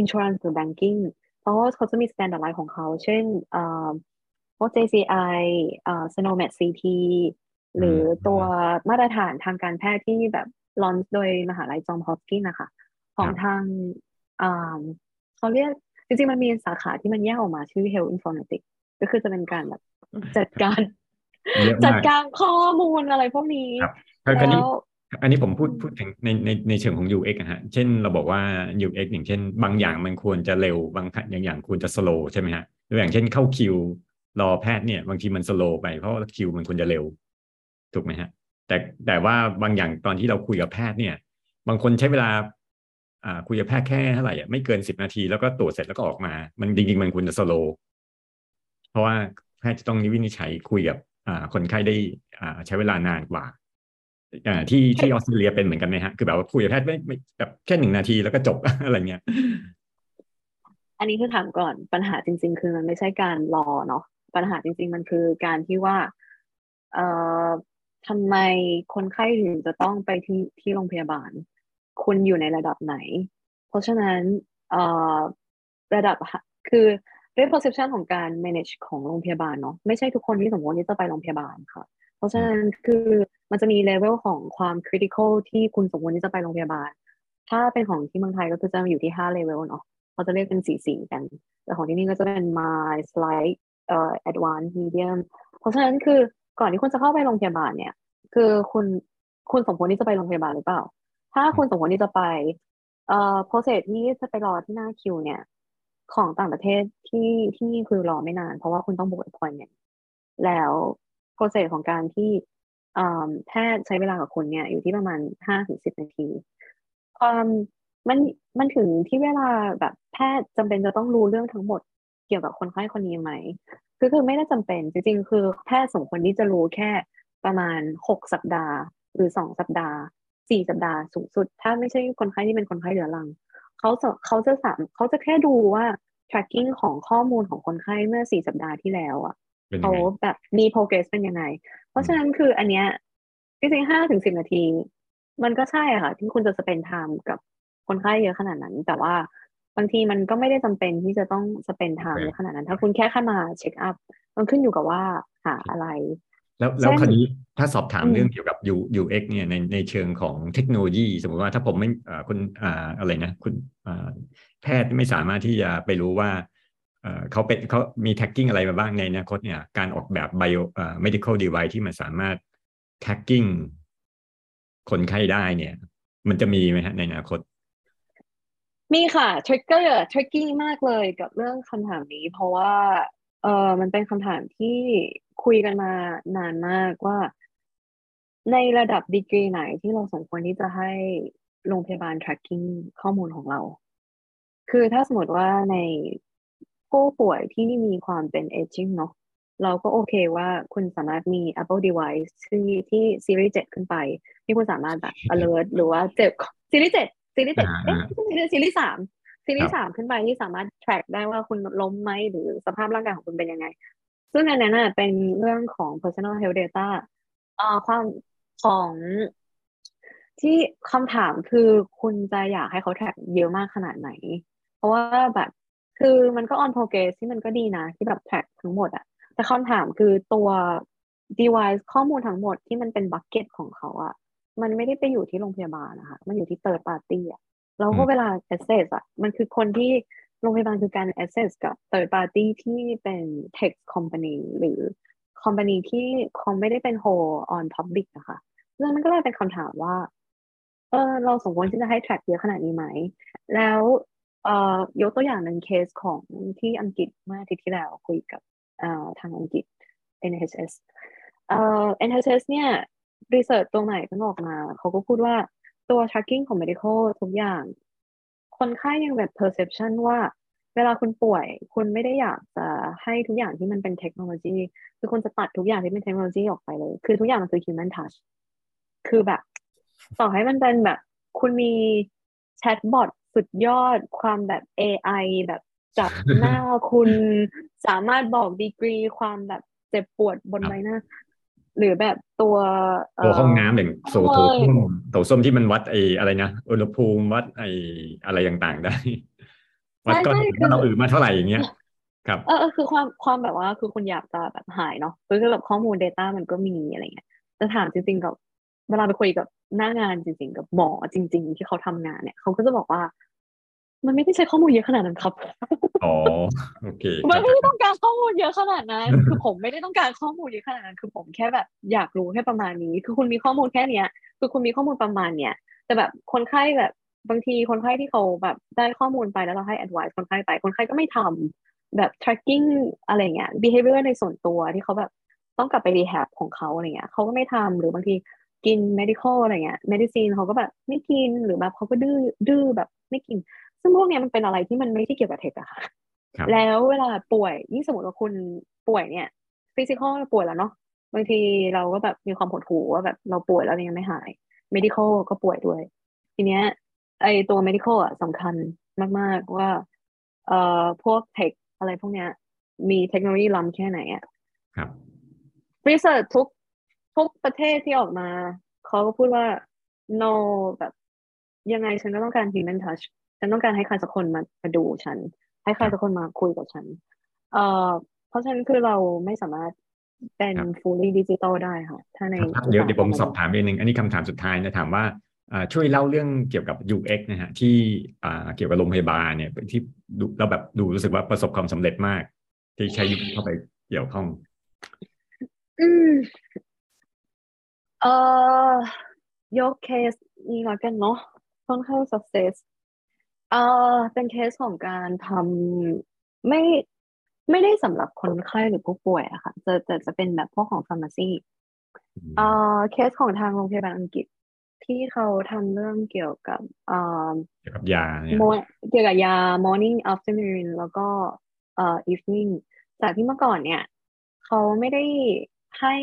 insurance หรือ banking เพราะว่าเขาจะมี standardize ของเขา เช่นเอ่อพวก JCI เอ่อ Sinomed CT หรือตัวมาตรฐานทางการแพทย์ที่แบบลอนโดยมหาลัยจอมฮอปกินส์นะคะ ของทางอ่าเขาเรียก จริงๆ มันมีสาขาที่มันแยกออกมาชื่อ Health Informatics ก็คือจะเป็นการแบบจัดการเยอะจัดมากการข้อมูลอะไรพวกนี้ครับคราวนี้แล้วอันนี้ผมพูดพูดถึงในในในเชิงของ UX อะฮะ เช่นเราบอกว่า UX อย่างเช่น บางอย่างมันควรจะเร็วบางอย่างอย่างควรจะสโลใช่ไหมฮะตัวอย่างเช่นเข้าคิว รอแพทย์เนี่ย บางทีมันสโลไปเพราะว่าคิวมันควรจะเร็ว ถูกไหมฮะ แต่แต่ว่าบางอย่างตอนที่เราคุยกับแพทย์เนี่ย บางคนใช้เวลาอ่า คุยกับแพทย์แค่เท่าไหร่อะไม่เกินสิบนาทีแล้วก็ตรวจเสร็จแล้วก็ออกมา มันจริงๆ มันควรจะสโลเพราะว่าแพทย์จะต้องวินิจฉัยคุยกับอ่าคนไข้ได้อ่าใช้เวลานานกว่าอ่าที่ที่ออสเตรเลียเป็นเหมือนกันไหมฮะ คือแบบว่าคุยกับแพทย์ไม่ไม่แบบแค่หนึ่งนาทีแล้วก็จบอะไรเงี้ย อันนี้คือถามก่อนปัญหาจริง ๆ คือมันไม่ใช่การรอเนาะปัญหาจริง ๆ มันคือการที่ว่า เอ่อทำไมคนไข้ถึงจะต้องไปที่ที่โรงพยาบาล คุณอยู่ในระดับไหน เพราะฉะนั้นเอ่อระดับคือด้วย perception ของการ manage ของโรงพยาบาลเนาะไม่ใช่ทุกคนที่สมมติที่จะไปโรงพยาบาลค่ะ เพราะฉะนั้นคือมันจะมี level ของความ critical ที่คุณสมควรที่จะไปโรงพยาบาล ถ้าเป็นของที่เมืองไทยก็คือจะอยู่ที่5 level เนาะเขาจะเรียกเป็นสีสีกัน แต่ของที่นี่ก็จะเป็น my slight เอ่อ advanced medium เพราะฉะนั้นคือก่อนที่คุณจะเข้าไปโรงพยาบาลเนี่ย คือคุณคุณสมควรที่จะไปโรงพยาบาลหรือเปล่า ถ้าคุณสมควรที่จะไปเอ่อ process ที่จะไปรอที่หน้าคิว เนี่ย ของต่างประเทศที่ที่นี่คือรอไม่นาน เพราะว่าคุณต้องบุก appointment แล้ว process ของการที่แพทย์ใช้เวลากับคุณเนี่ยอยู่ที่ประมาณห้าถึงสิบนาทีความมันมันถึงที่เวลาแบบแพทย์จำเป็นจะต้องรู้เรื่องทั้งหมดเกี่ยวกับคนไข้คนนี้ไหมคือคือไม่ได้จำเป็นจริงๆ คือแพทย์สมควรที่จะรู้แค่ประมาณหกสัปดาห์ หรือสองสัปดาห์ สี่สัปดาห์สูงสุด ถ้าไม่ใช่คนไข้ที่เป็นคนไข้เรื้อรังเขาจะเขาจะสามเขาจะแค่ดูว่า tracking ของข้อมูลของคนไข้เมื่อสี่สัปดาห์ที่แล้วอะเขาแบบมี progress เป็นยังไง เพราะฉะนั้นคืออันเนี้ยจริงๆห้าถึงสิบนาที มันก็ใช่ค่ะ ที่คุณจะ spend time กับคนไข้เยอะขนาดนั้น แต่ว่าบางทีมันก็ไม่ได้จำเป็นที่จะต้อง spend time เยอะขนาดนั้น ถ้าคุณแค่เข้ามา check up มันขึ้นอยู่กับว่าหาอะไร แล้วแล้วคราวนี้ถ้าสอบถามเรื่องเกี่ยวกับ U UX เนี่ยในในเชิงของเทคโนโลยี สมมติว่าถ้าผมไม่อ่าคุณอ่าอะไรนะ คุณอ่าแพทย์ไม่สามารถที่จะไปรู้ว่าเขาเป็นเขามี tracking อะไรมาบ้างในอนาคตเนี่ย การออกแบบ bio อ่า medical device ที่มันสามารถ tracking คนไข้ได้เนี่ย มันจะมีไหมฮะในอนาคต มีค่ะ trigger tricky มากเลยกับเรื่องคำถามนี้ เพราะว่า เออมันเป็นคำถามที่คุยกันมานานมากว่า ในระดับดีกรีไหนที่เราสมควรที่จะให้โรงพยาบาล tracking ข้อมูลของเรา คือถ้าสมมติว่าในผู้ป่วยที่มีความเป็น aging เนาะเราก็โอเคว่าคุณสามารถมี Apple device ที่ที่ Siri 7ขึ้นไป ที่คุณสามารถแบบ alert หรือว่าเจ็บ Series 7 Series 7เอ๊ะ Series 3 ทีนี้สามขึ้นไปที่สามารถ track ได้ว่าคุณล้มไหมหรือสภาพร่างกายของคุณเป็นยังไง ซึ่งอันนั้นเป็นเรื่องของ personal health data อ่าความของที่คำถามคือคุณจะอยากให้เขา track เยอะมากขนาดไหน เพราะว่าแบบคือมันก็ on progress ที่มันก็ดีนะ ที่แบบ track ทั้งหมดอะแต่คำถามคือตัว device ข้อมูลทั้งหมดที่มันเป็น bucket ของเขาอะมันไม่ได้ไปอยู่ที่โรงพยาบาลนะคะ มันอยู่ที่ third party อะ แล้วก็เวลา access อะมันคือคนที่โรงพยาบาลคือการ access กับ third party ที่เป็น tech company หรือ company ที่เขาไม่ได้เป็น whole on public นะคะแล้วมันก็เลยเป็นคำถามว่า เออเราสมควรที่จะให้ track เยอะขนาดนี้ไหม แล้วเอ่อยกตัวอย่างหนึ่งเคสของที่อังกฤษเมื่ออาทิตย์ที่แล้วคุยกับทางอังกฤษ NHS เอ่อ NHS เนี่ยรีเสิร์ชตรงไหนก็ออกมา เขาก็พูดว่า ตัว tracking ของ medical ทุกอย่าง คนไข้ยังแบบ perception ว่า เวลาคุณป่วย คุณไม่ได้อยากจะให้ทุกอย่างที่มันเป็นเทคโนโลยี คือคุณจะตัดทุกอย่างที่เป็นเทคโนโลยีออกไปเลย คือทุกอย่างมันคือ human touch คือแบบ ต่อให้มันเป็นแบบ คุณมีแชทบอทสุดยอดความแบบ AI แบบจับหน้าคุณสามารถบอกดีกรีความแบบเจ็บปวดบนใบหน้า หรือแบบตัวตัวห้องน้ำอย่างโซโถส้มโถส้มที่มันวัดไออะไรนะอุณหภูมิวัดไออะไรต่างๆได้ วัดก็เราอื่นมาเท่าไหร่อย่างเงี้ยครับเออคือความความแบบว่าคือคุณอยากจะแบบหายเนาะคือแบบข้อมูล Data มันก็มีอะไรเงี้ยจะถามจริงๆกับเวลาไปคุยกับหน้างานจริง ๆ กับหมอจริง ๆ ที่เขาทำงานเนี่ยเขาก็จะบอกว่า มันไม่ได้ใช้ข้อมูลเยอะขนาดนั้นครับ อ๋อ โอเคมันไม่ได้ต้องการข้อมูลเยอะขนาดนั้น คือผมไม่ได้ต้องการข้อมูลเยอะขนาดนั้น คือผมแค่แบบอยากรู้แค่ประมาณนี้ คือคุณมีข้อมูลแค่เนี้ย คือคุณมีข้อมูลประมาณเนี้ย แต่แบบคนไข้แบบบางทีคนไข้ที่เขาแบบได้ข้อมูลไปแล้วเราให้ advice คนไข้ไป คนไข้ก็ไม่ทำแบบ tracking อะไรเงี้ย behavior ในส่วนตัวที่เขาแบบต้องกลับไป rehab ของเขาอะไรเงี้ยเขาก็ไม่ทำหรือบางทีกิน medical อะไรเงี้ย medicine เขาก็แบบไม่กินหรือแบบเขาก็ดื้อดื้อแบบไม่กิน ซึ่งพวกนี้มันเป็นอะไรที่มันไม่ได้เกี่ยวกับเทคอะค่ะ แล้วเวลาป่วยยิ่งสมมติว่าคุณป่วยเนี่ยฟิสิกอลป่วยแล้วเนาะบางทีเราก็แบบมีความหดหู่ว่าแบบเราป่วยแล้วยังไม่หาย medical ก็ป่วยด้วย ทีเนี้ยไอตัว medical อะสำคัญมาก ๆ ว่าเอ่อพวกเทคอะไรพวกเนี้ย มีเทคโนโลยีล้ำแค่ไหนอะครับรีเสิร์ชทุกทุกประเทศที่ออกมา เขาก็พูดว่า no แบบยังไงฉันก็ต้องการ human touch ฉันต้องการให้ใครสักคนมามาดูฉัน ให้ใครสักคนมาคุยกับฉัน เอ่อเพราะฉะนั้นคือเราไม่สามารถเป็น fully digital ได้ค่ะ ถ้าในเดี๋ยวเดี๋ยวผมสอบถามอีกหนึ่งอันนี้คำถามสุดท้ายนะถามว่าอ่าช่วยเล่าเรื่องเกี่ยวกับ UX นะฮะที่อ่าเกี่ยวกับโรงพยาบาลเนี่ยที่ดูเราแบบดูรู้สึกว่าประสบความสำเร็จมาก ที่ใช้ UX เข้าไปเกี่ยวข้อง อืมเอ่อยกเคสนี้ละกันเนาะค่อนข้าง success เอ่อเป็นเคสของการทำไม่ไม่ได้สำหรับคนไข้หรือผู้ป่วยอะค่ะจะจะจะเป็นแบบพวกของ pharmacy เอ่อเคสของทางโรงพยาบาลอังกฤษที่เขาทำเรื่องเกี่ยวกับเอ่อเกี่ยวกับยาเนี่ย mo- เกี่ยวกับยา morning afternoon แล้วก็เอ่อ evening จากที่เมื่อก่อนเนี่ย เขาไม่ได้ให้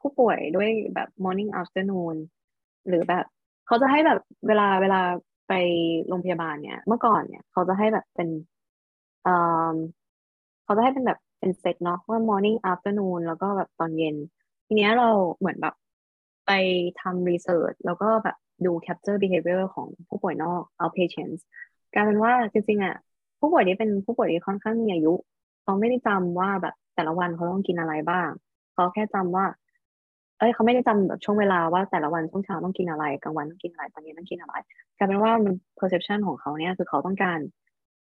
ผู้ป่วยด้วยแบบ morning afternoon หรือแบบเขาจะให้แบบเวลาเวลา ไปโรงพยาบาลเนี่ยเมื่อก่อนเนี่ย เขาจะให้แบบเป็นเอ่อเขาจะให้เป็นแบบเป็นเซตเนาะว่า morning afternoon แล้วก็แบบตอนเย็น ทีเนี้ยเราเหมือนแบบไปทำ research แล้วก็แบบดู capture behavior ของผู้ป่วยนอก outpatients กลายเป็นว่าจริงๆอะผู้ป่วยที่เป็นผู้ป่วยที่ค่อนข้างมีอายุ เขาไม่ได้จำว่าแบบแต่ละวันเขาต้องกินอะไรบ้าง เขาแค่จำว่า เอ้ยเขาไม่ได้จำแบบช่วงเวลาว่าแต่ละวันช่วงเช้าต้องกินอะไรกลางวันต้องกินอะไรตอนเย็นต้องกินอะไรกลายเป็นว่ามัน perception ของเขาเนี่ยคือเขาต้องการ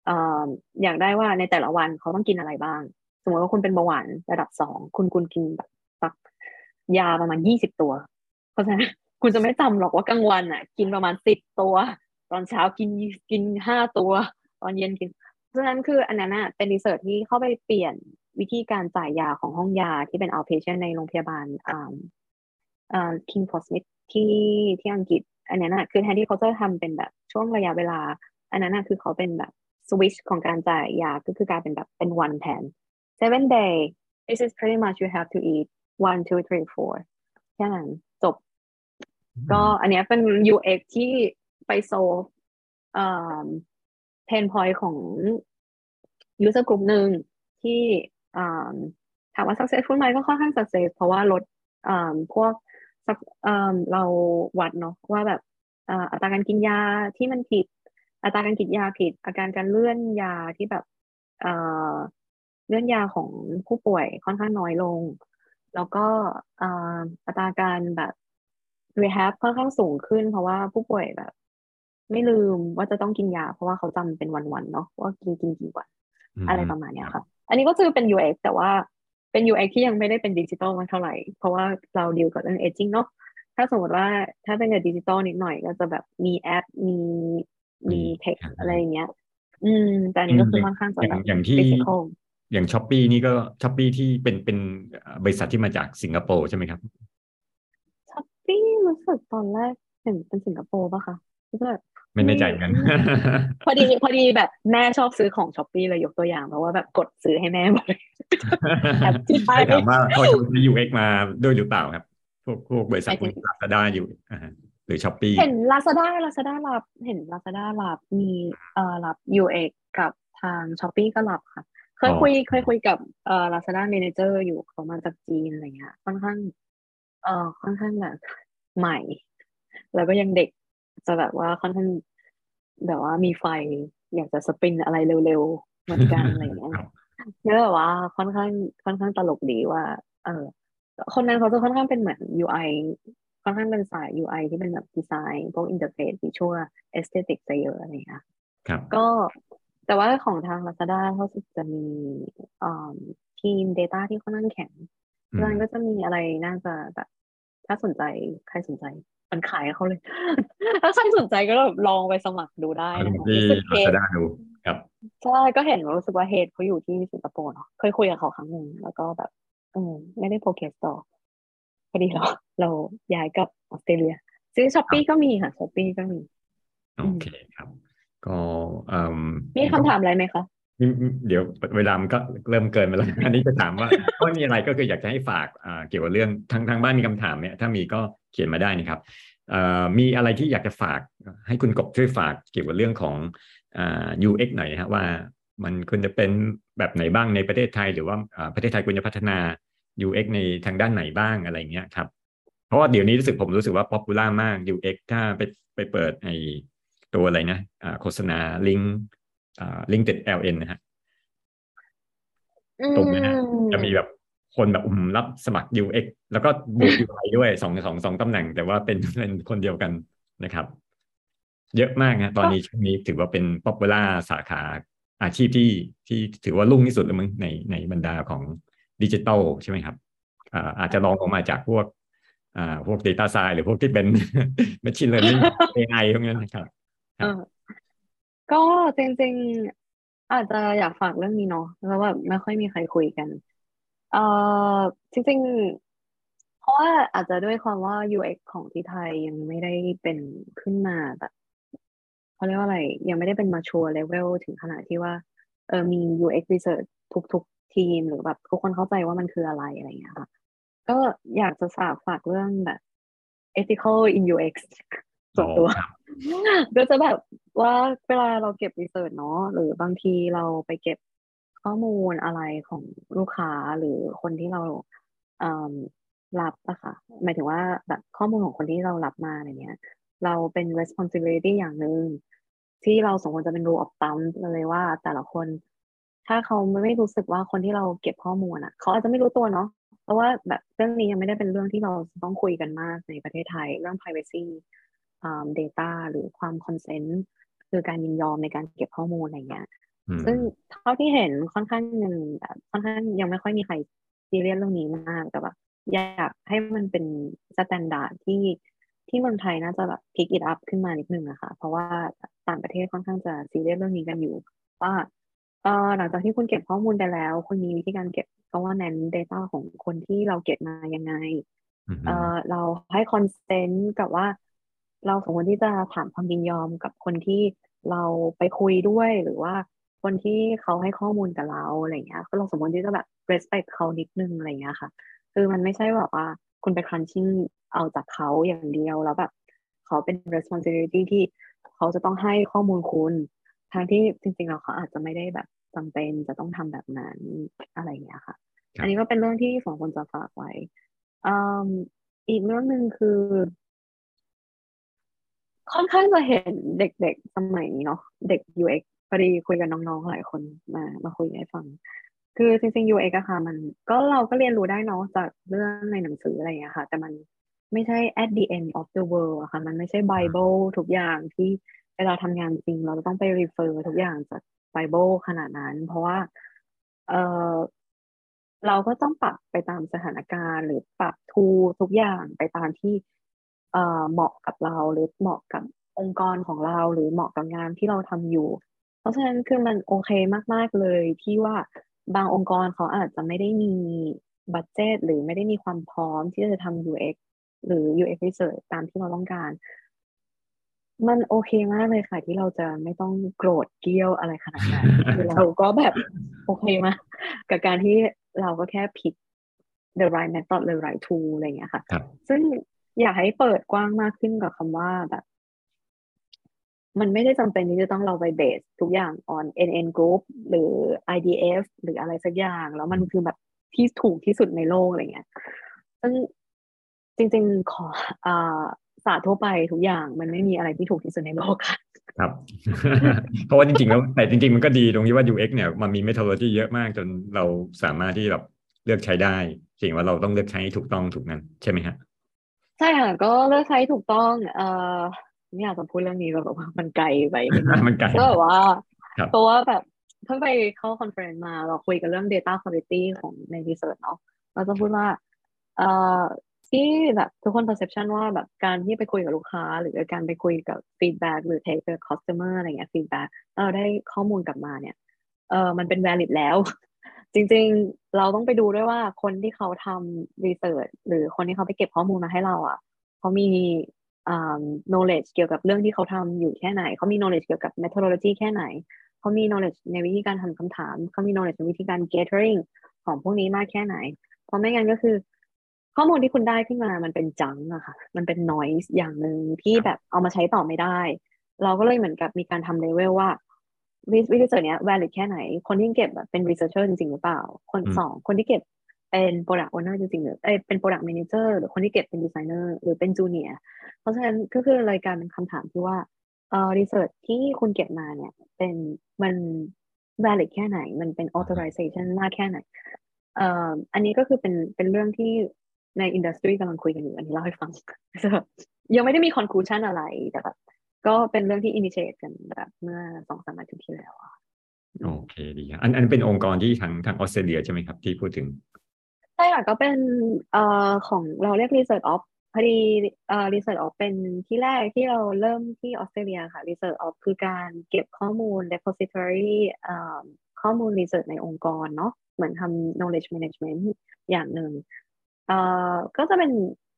เอ่ออยากได้ว่าในแต่ละวันเขาต้องกินอะไรบ้าง สมมติว่าคุณเป็นเบาหวานระดับสองคุณคุณกินแบบสักยาประมาณยี่สิบตัว เพราะฉะนั้นคุณจะไม่จำหรอกว่ากลางวันอะ กินประมาณสิบตัว ตอนเช้ากินกินห้าตัว ตอนเย็นกินเพราะฉะนั้นคืออันนั้นอะเป็นรีเสิร์ชที่เข้าไปเปลี่ยนวิธีการจ่ายยาของห้องยาที่เป็น outpatient ในโรงพยาบาล อ่าอ่า King for Smith ที่ที่อังกฤษ อันนั้นอะคือแทนที่เขาจะทำเป็นแบบช่วงระยะเวลา อันนั้นอะคือเขาเป็นแบบสวิชของการจ่ายยาก็คือกลายเป็นแบบเป็นวันแทน seven day this is pretty much you have to eat one two three four แค่นั้นจบ ก็อันเนี้ยเป็น UX ที่ไปโซลเอ่อ pain point ของ user group หนึ่งที่อ่าถามว่า successful ไหมก็ค่อนข้าง success เพราะว่าลดอ่าพวก suc- อ่าเราวัดเนาะว่าแบบอ่าอัตราการกินยาที่มันผิด อัตราการกินยาผิด อาการการเลื่อนยาที่แบบเอ่อเลื่อนยาของผู้ป่วยค่อนข้างน้อยลง แล้วก็อ่าอัตราการแบบ rehab ค่อนข้างสูงขึ้น เพราะว่าผู้ป่วยแบบ ไม่ลืมว่าจะต้องกินยา เพราะว่าเขาจำเป็นวันๆเนาะว่ากินกินกี่วันอะไรประมาณเนี้ยค่ะ อันนี้ก็คือเป็น UX แต่ว่า เป็น UX ที่ยังไม่ได้เป็นดิจิตอลมากเท่าไหร่ เพราะว่าเราดีลกับเรื่อง aging เนาะถ้าสมมติว่าถ้าเป็นกับดิจิตอลนิดหน่อยก็จะแบบมีแอปมีมี tech อะไรอย่างเงี้ย อืม แต่อันนี้ก็คือค่อนข้างจะอย่าแบงบอย่างที่ physi cal อย่าง Shopee นี่ก็ Shopee ที่เป็นเป็นบริษัทที่มาจากสิงคโปร์ใช่ไหมครับ Shopee รู้สึกตอนแรกเห็นเป็นสิงคโปร์ป่ะคะคือ แบบไม่แน่ใจเหมือนกัน พอดีพอดีแบบแม่ชอบซื้อของ Shopee เลยยกตัวอย่างเพราะว่าแบบกดซื้อให้แม่หมดเลยแอปที่ไปถามว่าเขาจะมี UX มาด้วยหรือเปล่าครับ พวกพวกบริษัทหมายถึงลาซาด้าอยู่อ่าหรือ Shopee เห็น Lazada Lazada รับเห็น Lazada รับมีเอ่อรับ UX กับทาง Shopee ก็รับค่ะ เคยคุยเคยคุยกับเอ่อ Lazada Manager อยู่เขามาจากจีนอะไรเงี้ยค่อนข้างเอ่อค่อนข้างแบบใหม่ แล้วก็ยังเด็ก จะแบบว่าค่อนข้างแบบว่ามีไฟ อยากจะสปรินอะไรเร็วๆเหมือนกันอะไรเงี้ยครับแล้วแบบว่าค่อนข้างค่อนข้างตลกดีว่า เออคนนั้นเขาจะค่อนข้างเป็นเหมือน UI ค่อนข้างเป็นสาย UI ที่เป็นแบบดีไซน์พวกอินเทอร์เฟซวิชวลaesthetic จะเยอะอะไรอย่างเงี้ยครับ ก็แต่ว่าของทาง Lazada เขาจะมีอ่าทีม Data ที่ค่อนข้างแข็งอืมดังนั้นก็จะมีอะไรน่าจะแบบถ้าสนใจใครสนใจ มันขายเขาเลย ถ้าใครสนใจก็แบบลองไปสมัครดูได้เอาลนะงคะที่รู้สึกเฮลาดซาด้าดูครับใช่ก็เห็นว่ารู้สึกว่า head เขาอยู่ที่สิงคโปร์เนาะเคยคุยกับเขาครั้งหนึ่งแล้วก็แบบเออไม่ได้ progress ต่อพอดีเราเราย้ายกลับออสเตรเลีย ซื้อ Shopee ก็มีค่ะ Shopee ก็มี โอเคครับ ก็เอ่อมีคำถามอะไรไหมคะมีเดี๋ยวเวลามันก็เริ่มเกินไปแล้ว อันนี้จะถามว่าก็มีอะไรก็คืออยากจะให้ฝากอ่าเกี่ยวกับเรื่องทางทางบ้านมีคำถามเนี่ยถ้ามีก็เขียนมาได้นะครับเอ่อมีอะไรที่อยากจะฝากให้คุณกบช่วยฝากเกี่ยวกับเรื่องของอ่า UX หน่อยนะฮะว่ามันควรจะเป็นแบบไหนบ้างในประเทศไทย หรือว่าอ่าประเทศไทยควรจะพัฒนา UX ในทางด้านไหนบ้างอะไรอย่างเงี้ยครับ เพราะว่าเดี๋ยวนี้รู้สึกผมรู้สึกว่า popular มาก UX ถ้าไปไปเปิดไอตัวอะไรนะอ่าโฆษณาลิงก์อ่าลิงก์ติด LN นะฮะตรงไหมฮะจะมีแบบ คนแบบอืมรับสมัคร UX แล้วก็บวก UI ด้วยสองสองสองตำแหน่ง แต่ว่าเป็นเป็นคนเดียวกันนะครับ เยอะมากนะตอนนี้ช่วงนี้ถือว่าเป็น popular สาขาอาชีพที่ที่ถือว่ารุ่งที่สุดแล้วมึงในในบรรดาของดิจิตอลใช่ไหมครับอาอาจจะลองออกมาจากพวกอ่าพวก Data Science หรือพวกที่เป็น Machine Learning AI พวกนั้นนะครับก็จริงๆ อาจจะอยากฝากเรื่องนี้เนาะแล้วแบบไม่ค่อยมีใครคุยกัน เอ่อจริงๆ เพราะว่าอาจจะด้วยความว่า UX ของที่ไทยยังไม่ได้เป็นขึ้นมาแบบเขาเรียกว่าอะไร ยังไม่ได้เป็น mature level ถึงขนาดที่ว่าเออมี UX research ทุกๆ ทีมหรือแบบทุกคนเข้าใจว่ามันคืออะไรอะไรอย่างเงี้ยค่ะ ก็อยากจะฝากฝากเรื่องแบบ ethical in UX ส่วนตัวอ๋อครับก็จะแบบว่าเวลาเราเก็บรีเสิร์ชเนาะหรือบางทีเราไปเก็บ ข้อมูลอะไรของลูกค้าหรือคนที่เราเรับอะค่ะหมายถึงว่าแบบข้อมูลของคนที่เรารับมาอะไรเนี้ย เราเป็น responsibility อย่างหนึ่งที่เราสมควรจะเป็น rule of thumb เลยว่าแต่ละคน ถ้าเขาไม่รู้สึกว่าคนที่เราเก็บข้อมูลอะเขาอาจจะไม่รู้ตัวเนาะเพราะว่าแบบเรื่องนี้ยังไม่ได้เป็นเรื่องที่เราต้องคุยกันมากในประเทศไทย เรื่อง privacy อ่า data หรือความ consent คือการยินยอมในการเก็บข้อมูลอะไรเงี้ย ซึ่งเท่าที่เห็นค่อนข้างยังแบบค่อนข้างยังไม่ค่อยมีใครซีเรียสเรื่องนี้มากแต่แบบอยากให้มันเป็น standard ที่ที่เมืองไทยน่าจะแบบพิกอิ t อัพขึ้นมานิดนึงอะค่ะ เพราะว่าต่างประเทศค่อนข้างจะซีเรียสเรื่องนี้กันอยู่ว่าเออหลังจากที่คุณเก็บข้อมูลไปแล้วคุณมีวิธีการเก็บก็ว่าแนน data ของคนที่เราเก็บมายังไงอืมเออเราให้ consent กับว่า เราสมควรที่จะถามความยินยอมกับคนที่เราไปคุยด้วยหรือว่า คนที่เขาให้ข้อมูลกับเราอะไรเงี้ย ก็เราสมควรที่จะแบบ respect เขานิดนึงอะไรเงี้ยค่ะ คือมันไม่ใช่แบบว่าคุณไป crunching เอาจากเขาอย่างเดียวแล้วแบบเขาเป็น responsibility ที่เขาจะต้องให้ข้อมูลคุณทางที่จริงๆแล้วเขาอาจจะไม่ได้แบบจำเป็นจะต้องทำแบบนั้นอะไรเงี้ยค่ะครับอันนี้ก็เป็นเรื่องที่สองคนจะฝากไว้อืมอีกเรื่องหนึ่งคือ ค่อนข้างจะเห็นเด็กๆสมัยนี้เนาะเด็ก UX พอดีคุยกับน้องๆหลายคนมามาคุยให้ฟัง คือจริงๆ UX อะค่ะมันก็เราก็เรียนรู้ได้เนาะจากเรื่องในหนังสืออะไรอย่างเงี้ยค่ะ แต่มันไม่ใช่ at the end of the world อะค่ะ มันไม่ใช่ Bible ทุกอย่างที่เวลาทำงานจริง เราจะต้องไป refer ทุกอย่างจาก Bible ขนาดนั้น เพราะว่าเออเราก็ต้องปรับไปตามสถานการณ์ หรือปรับทูทุกอย่างไปตามที่เอ่อเหมาะกับเราหรือเหมาะกับองค์กรของเราหรือเหมาะกับงานที่เราทำอยู่เราะฉะนั้นคือมันโอเคมาก ๆ เลยที่ว่าบางองค์กรเขาอาจจะไม่ได้มีบัตเจตหรือไม่ได้มีความพร้อมที่จะทำ UX หรือ UX research ตามที่เราต้องการ มันโอเคมากเลยค่ะ ที่เราจะไม่ต้องโกรธเกรี้ยวอะไรขนาดนั้นคือเราก็แบบโอเคมากกับการที่เราก็แค่ผิด the right method the right tool อะไรอย่างเงี้ยค่ะครับซึ่งอยากให้เปิดกว้างมากขึ้นกับคำว่าแบบ มันไม่ได้จำเป็นที่จะต้องเราไปเบสทุกอย่าง on NN group หรือ IDF หรืออะไรสักอย่าง แล้วมันคือแบบที่ถูกที่สุดในโลกอะไรเงี้ยซึ่งจริง ๆ ขออ่าศาสตร์ทั่วไปทุกอย่างมันไม่มีอะไรที่ถูกที่สุดในโลกค่ะครับ เพราะว่าจริงๆแล้วแต่จริง ๆ มันก็ดีตรงที่ว่า UX เนี่ยมันมี methodology เยอะมากจนเราสามารถที่แบบเลือกใช้ได้สิ่งว่าเราต้องเลือกใช้ให้ถูกต้องถูกนั้น ใช่ไหมฮะใช่ค่ะก็เลือกใช้ถูกต้องเอ่อ ไม่อยากจะพูดเรื่องนี้แบบว่ามันไกลไปนิดนึงมันไกลก็แบบว่าครับเพราะว่าแบบเพิ่งไปเข้า conference มาเราคุยกันเรื่อง Data Quality ของใน Research เนาะเราจะพูดว่าเอ่อที่แบบทุกคน perception ว่าแบบการที่ไปคุยกับลูกค้า หรือการไปคุยกับ feedback หรือ take the customer อะไรเงี้ย feedback แล้วเราได้ข้อมูลกลับมาเนี่ยเออมันเป็น valid แล้ว จริงๆ เราต้องไปดูด้วยว่าคนที่เขาทำ research หรือคนที่เขาไปเก็บข้อมูลมาให้เราอะเขามีอ่า knowledge เกี่ยวกับเรื่องที่เขาทำอยู่แค่ไหน เขามี knowledge เกี่ยวกับ methodology แค่ไหน เขามี knowledge ในวิธีการทำคำถาม เขามี knowledge ในวิธีการ gathering ของพวกนี้มากแค่ไหน เพราะไม่งั้นก็คือ ข้อมูลที่คุณได้ขึ้นมามันเป็นจังอะค่ะ มันเป็น noise อย่างหนึ่งที่แบบเอามาใช้ต่อไม่ได้ เราก็เลยเหมือนกับมีการทำเลเวลว่าวิวิธีเนี้ย valid แค่ไหน คนที่เก็บแบบเป็น researcher จริงๆหรือเปล่า คนอืมสองคนที่เก็บ เป็น product owner จริงๆหรือเอ้ยเป็น product manager หรือคนที่เก็บเป็น designer หรือเป็น junior เพราะฉะนั้นก็คือรายการเป็นคำถามที่ว่าเอ่อ research ที่คุณเก็บมาเนี่ย เป็นมัน valid แค่ไหน มันเป็น authorization มากแค่ไหนเอ่ออันนี้ก็คือเป็นเป็นเรื่องที่ในอินดัสทรีกำลังคุยกันอยู่อันนี้เล่าให้ฟังยังไม่ได้มีคอนคลูชันอะไรแต่แบบก็เป็นเรื่องที่อินิเชตกันแบบเมื่อสองสามอาทิตย์ที่แล้วโอเคดีครับอันอันเป็นองค์กรที่ทางทางออสเตรเลียใช่ไหมครับ ที่พูดถึง ใช่ค่ะก็เป็นเอ่อของเราเรียก Research of พอดีเอ่อ Research of เป็นที่แรกที่เราเริ่มที่ออสเตรเลียค่ะ Research of คือการเก็บข้อมูล repository เอ่อข้อมูล research ในองค์กรเนาะเหมือนทำ knowledge management อย่างหนึ่งเอ่อก็จะเป็น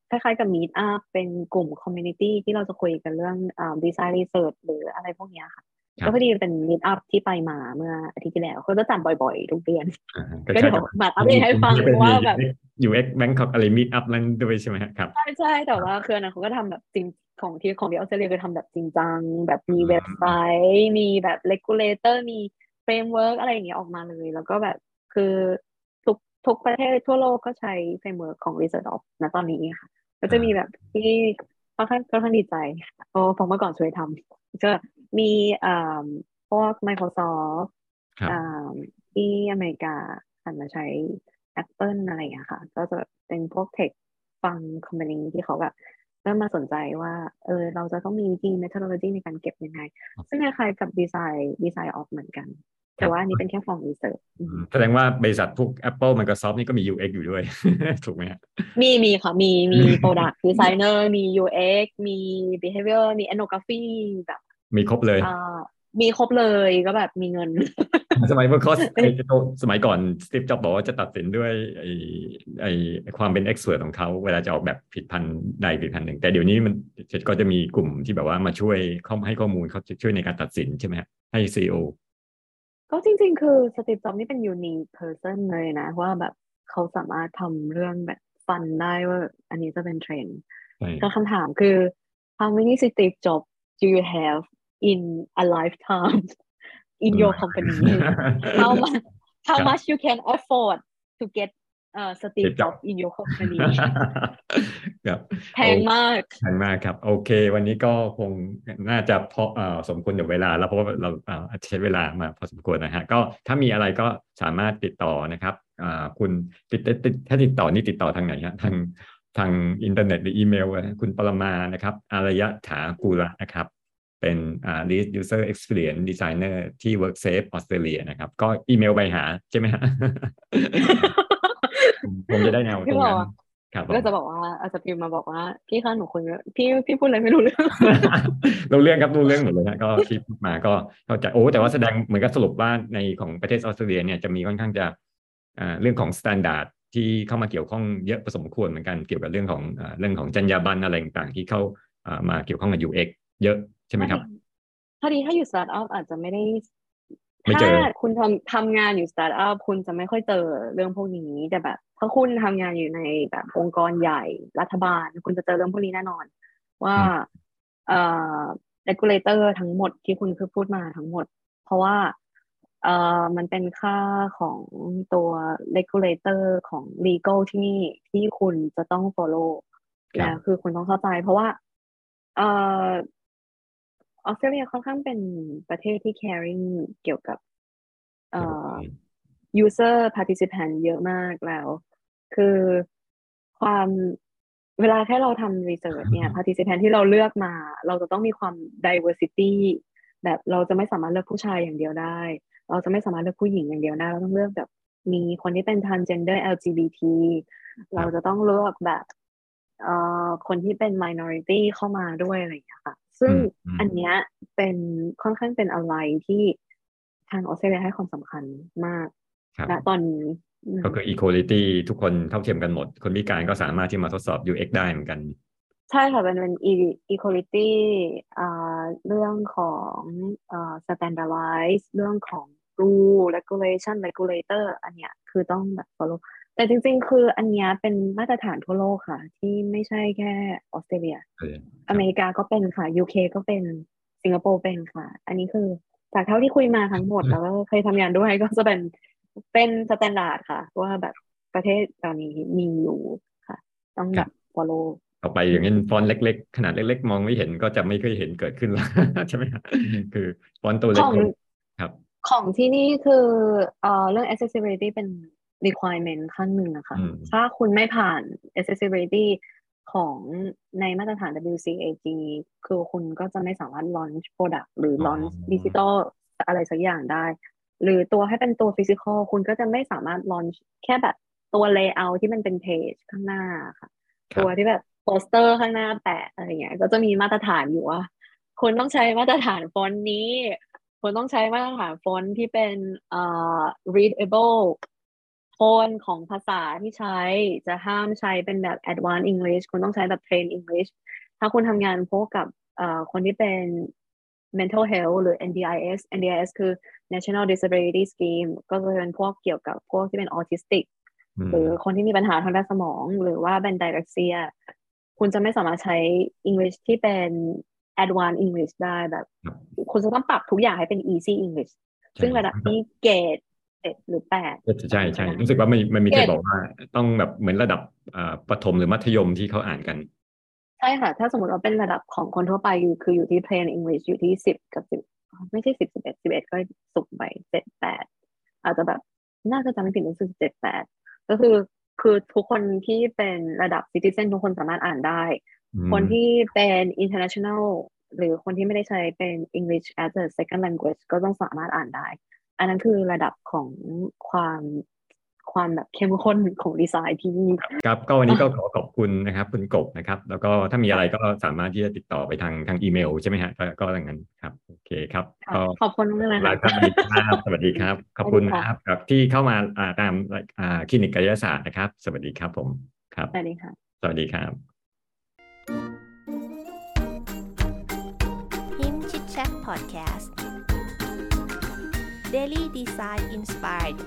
คล้ายๆกับ Meet Up เป็นกลุ่ม community ที่เราจะคุยกันเรื่องเอ่อ design research หรืออะไรพวกเนี้ยค่ะ ก็พอดีเป็น Meet Up ที่ไปมาเมื่ออาทิตย์ที่แล้วเขาจะจัดบ่อยๆ ทุกเดือนอ่าฮะก็เดี๋ยวมาอัปเดตให้ฟังว่าแบบอยู่เอ็กแบงคอกอะไรมิดอัพนั้นด้วยใช่ไหมครับใช่ใช่แต่ว่าคืออันนั้นเขาก็ทำแบบจริงของที่ของที่ออสเตรเลียคือทำแบบจริงจัง แบบมีอืมเว็บไซต์มีแบบ regulator มีframework อะไรอย่างเงี้ยออกมาเลย แล้วก็แบบคือทุกทุกประเทศทั่วโลกก็ใช้ framework ของ Research of ณตอนนี้ค่ะ ก็จะมีแบบที่ค่อนข้างค่อนข้างดีใจเพราะเพราะเมื่อก่อนช่วยทำก็ มีอ่าพวก Microsoft ครับอ่าที่อเมริกาหันมาใช้ Apple อะไรอย่างเงี้ยค่ะ ก็จะเป็นพวก tech ฟัง company ที่เขาแบบเริ่มมาสนใจว่าเออเราจะต้องมีวิธี methodology ในการเก็บยังไง ซึ่งคล้ายๆกับ design design ops เหมือนกัน แต่ว่าอันนี้เป็นแค่ for researchอืมแสดงว่าบริษัทพวก Apple Microsoft นี่ก็มี UX อยู่ด้วย ถูกไหมฮะมีมีค่ะ มีมี product designer มี UX มี behavior มี ethnography แบบ มีครบเลยอ่ามีครบเลยก็แบบมีเงิน สมัยเมื่อ cause ไอ้สมัยก่อนสตีฟจ็อบบอกว่าจะตัดสินด้วยไอ้ไอ้ความเป็น expert ของเขา เวลาจะออกแบบผลิตภัณฑ์ใดผลิตภัณฑ์หนึ่ง แต่เดี๋ยวนี้มันก็จะมีกลุ่มที่แบบว่ามาช่วยข้อให้ข้อมูลเขาจะช่วยในการตัดสินใช่ไหมฮะให้ CEOก็จริงๆ คือสตีฟจ็อบนี่เป็น unique person เลยนะ ว่าแบบเขาสามารถทำเรื่องแบบฟันได้ว่า อันนี้จะเป็นเทรนด์ใช่ก็คำถามคือ how many Steve Jobs do you have in a lifetime in your company how much how ครับ much you can afford to get uh Steve Steve Jobs Jobs in your company ครับแพงมากแพงมากครับ โอเค วันนี้ก็คงน่าจะพอเอ่อสมควรกับเวลา แล้วเพราะว่าเราเอ่อใช้เวลามาพอสมควรนะฮะก็ถ้ามีอะไรก็สามารถติดต่อนะครับอ่าคุณติดติดถ้าติดต่อนี่ติดต่อทางไหนฮะทางทางอินเทอร์เน็ตหรืออีเมลอะคุณปรมานะครับ อารยะถากูละนะครับ เป็นอ่า lead user experience designer ที่ WorkSafe ออสเตรเลียนะครับ ก็อีเมลไปหาใช่ไหมฮะผมจะได้แนวตพี่รงบอนั้กนว่าครับผมก็จะบอกว่าอาจจะพิมพ์มาบอกว่า พี่คะหนูคุยไม่พี่พี่พูดอะไรไม่รู้เรื่องรู้เรื่องครับรู้เรื่องหมดเลยฮะก็ที่พูดมาก็เข้าใจโอ้แต่ว่าแสดงเหมือนกับสรุปว่าในของประเทศออสเตรเลียเนี่ยจะมีค่อนข้างจะอ่าเรื่องของสแตนดาร์ดที่เข้ามาเกี่ยวข้องเยอะพอสมควรเหมือนกันเกี่ยวกับเรื่องของอ่าเรื่องของจรรยาบรรณอะไรต่างๆที่เข้าอ่ามาเกี่ยวข้องกับ UX เยอะ ใช่ไหมครับพอดีถ้าอยู่สตาร์ทอัพอาจจะไม่ได้ไม่เจอถ้าคุณทำทำงานอยู่สตาร์ทอัพคุณจะไม่ค่อยเจอเรื่องพวกนี้แต่แบบถ้าคุณทำงานอยู่ในแบบองค์กรใหญ่รัฐบาล คุณจะเจอเรื่องพวกนี้แน่นอน ว่าเอ่อ regulator ทั้งหมดที่คุณคือพูดมาทั้งหมด เพราะว่าเอ่อมันเป็นค่าของตัว regulator ของ legal ที่นี่ที่คุณจะต้อง follow ครับแล้วคือคุณต้องเข้าใจเพราะว่าเอ่อ ออสเตรเลียค่อนข้างเป็นประเทศที่ caring เกี่ยวกับเอ่อ user participant เยอะมากแล้ว คือความเวลาแค่เราทำ research เนี่ย participant ที่เราเลือกมา เราจะต้องมีความ diversity แบบเราจะไม่สามารถเลือกผู้ชายอย่างเดียวได้ เราจะไม่สามารถเลือกผู้หญิงอย่างเดียวได้ เราต้องเลือกแบบมีคนที่เป็น transgender LGBT เราจะต้องเลือกแบบเอ่อ คนที่เป็น minority เข้ามาด้วยอะไรอย่างเงี้ยค่ะ ซึ่งอืมอืมอันเนี้ยเป็นค่อนข้างเป็นอะไรที่ทางออสเตรเลียให้ความสำคัญมากครับณตอนนี้อืมก็คือ equality ทุกคนเท่าเทียมกันหมด คนพิการก็สามารถที่มาทดสอบ UX ได้เหมือนกัน ใช่ค่ะเป็นเป็น e- equality อ่าเรื่องของอ่า standardize เรื่องของ rule regulation regulator อันเนี้ยคือต้องแบบ follow แต่จริง ๆ คืออันเนี้ยเป็นมาตรฐานทั่วโลกค่ะ ที่ไม่ใช่แค่ออสเตรเลียเอออเมริกาก็เป็นค่ะ UK ก็เป็นสิงคโปร์เป็นค่ะ อันนี้คือจากเท่าที่คุยมาทั้งหมดแล้วก็เคยทำงานด้วยก็จะเป็นเป็น standard ค่ะ ว่าแบบประเทศตอนนี้มีอยู่ค่ะ ต้องแบบ follow ต่อไปอย่างนี้ฟอนต์เล็ก ๆ ขนาดเล็ก ๆ มองไม่เห็นก็จะไม่เคยเห็นเกิดขึ้นแล้วใช่ไหมครับคือฟอนต์ตัวเล็ขกองครับ ของที่นี่คือเอ่อเรื่อง accessibility เป็น requirement ขั้นหนึ่งนะคะอืมถ้าคุณไม่ผ่าน accessibility ของในมาตรฐาน WCAG คือคุณก็จะไม่สามารถ launch product หรือ launch digital อะไรสักอย่างได้ หรือตัวให้เป็นตัว physical คุณก็จะไม่สามารถ launch แค่แบบตัว layout ที่มันเป็น page ข้างหน้าค่ะครับตัวที่แบบโปสเตอร์ข้างหน้าแปะอะไรเงี้ย ก็จะมีมาตรฐานอยู่ว่าคุณต้องใช้มาตรฐานฟอนต์นี้คุณต้องใช้มาตรฐานฟอนต์ที่เป็นเอ่อ readable โทนของภาษาที่ใช้จะห้ามใช้เป็นแบบ advanced English คุณต้องใช้แบบ plain English ถ้าคุณทำงานพวกกับเอ่อคนที่เป็น mental health หรือ NDIS NDIS คือ National Disability Scheme ก็จะเป็นพวกเกี่ยวกับพวกที่เป็น autistic มหรือคนที่มีปัญหาทางด้านสมอง หรือว่าเป็น dyslexia คุณจะไม่สามารถใช้ English ที่เป็น advanced English ได้แบบครับคุณจะต้องปรับทุกอย่างให้เป็น easy English ซึ่งระดับที่เกรด เจ็ดหรือแปดใช่ใช่รู้สึกว่ามันมันมีเกรเคดสบอกว่า ต้องแบบเหมือนระดับอ่าประถมหรือมัธยมที่เขาอ่านกัน ใช่ค่ะ ถ้าสมมติว่าเป็นระดับของคนทั่วไปอยู่คืออยู่ที่ plain English อยู่ที่สิบกับสิบไม่ใช่สิบสิบเอ็ดสิบเอ็ดก็สูงไปเจ็ดแปดอาจจะแบบน่าจะจำไม่ผิดรู้สึกเจ็ดแปดก็คือคือทุกคนที่เป็นระดับ citizen ทุกคนสามารถอ่านได้อืมคนที่เป็น international หรือคนที่ไม่ได้ใช้เป็น English as a second language ก็ต้องสามารถอ่านได้ อันนั้นคือระดับของความความแบบเข้มข้นของดีไซน์ที่ครับก็วันนี้ก็ขอขอบคุณนะครับ คุณกบนะครับ แล้วก็ถ้ามีอะไรก็สามารถที่จะติดต่อไปทางทางอีเมลใช่ไหมฮะก็ก็อย่างนั้นครับโอเคครับค่ะก็ขอบคุณมากเลยลาค่ะสวัสดีครับสวัสดีครับ ขอบคุณนะครับครับที่เข้ามาอ่าตามอ่าคลินิกกายศาสตร์นะครับ สวัสดีครับผมครับสวัสดีค่ะสวัสดีครับ Him Chit Chat Podcast Daily Design Inspired.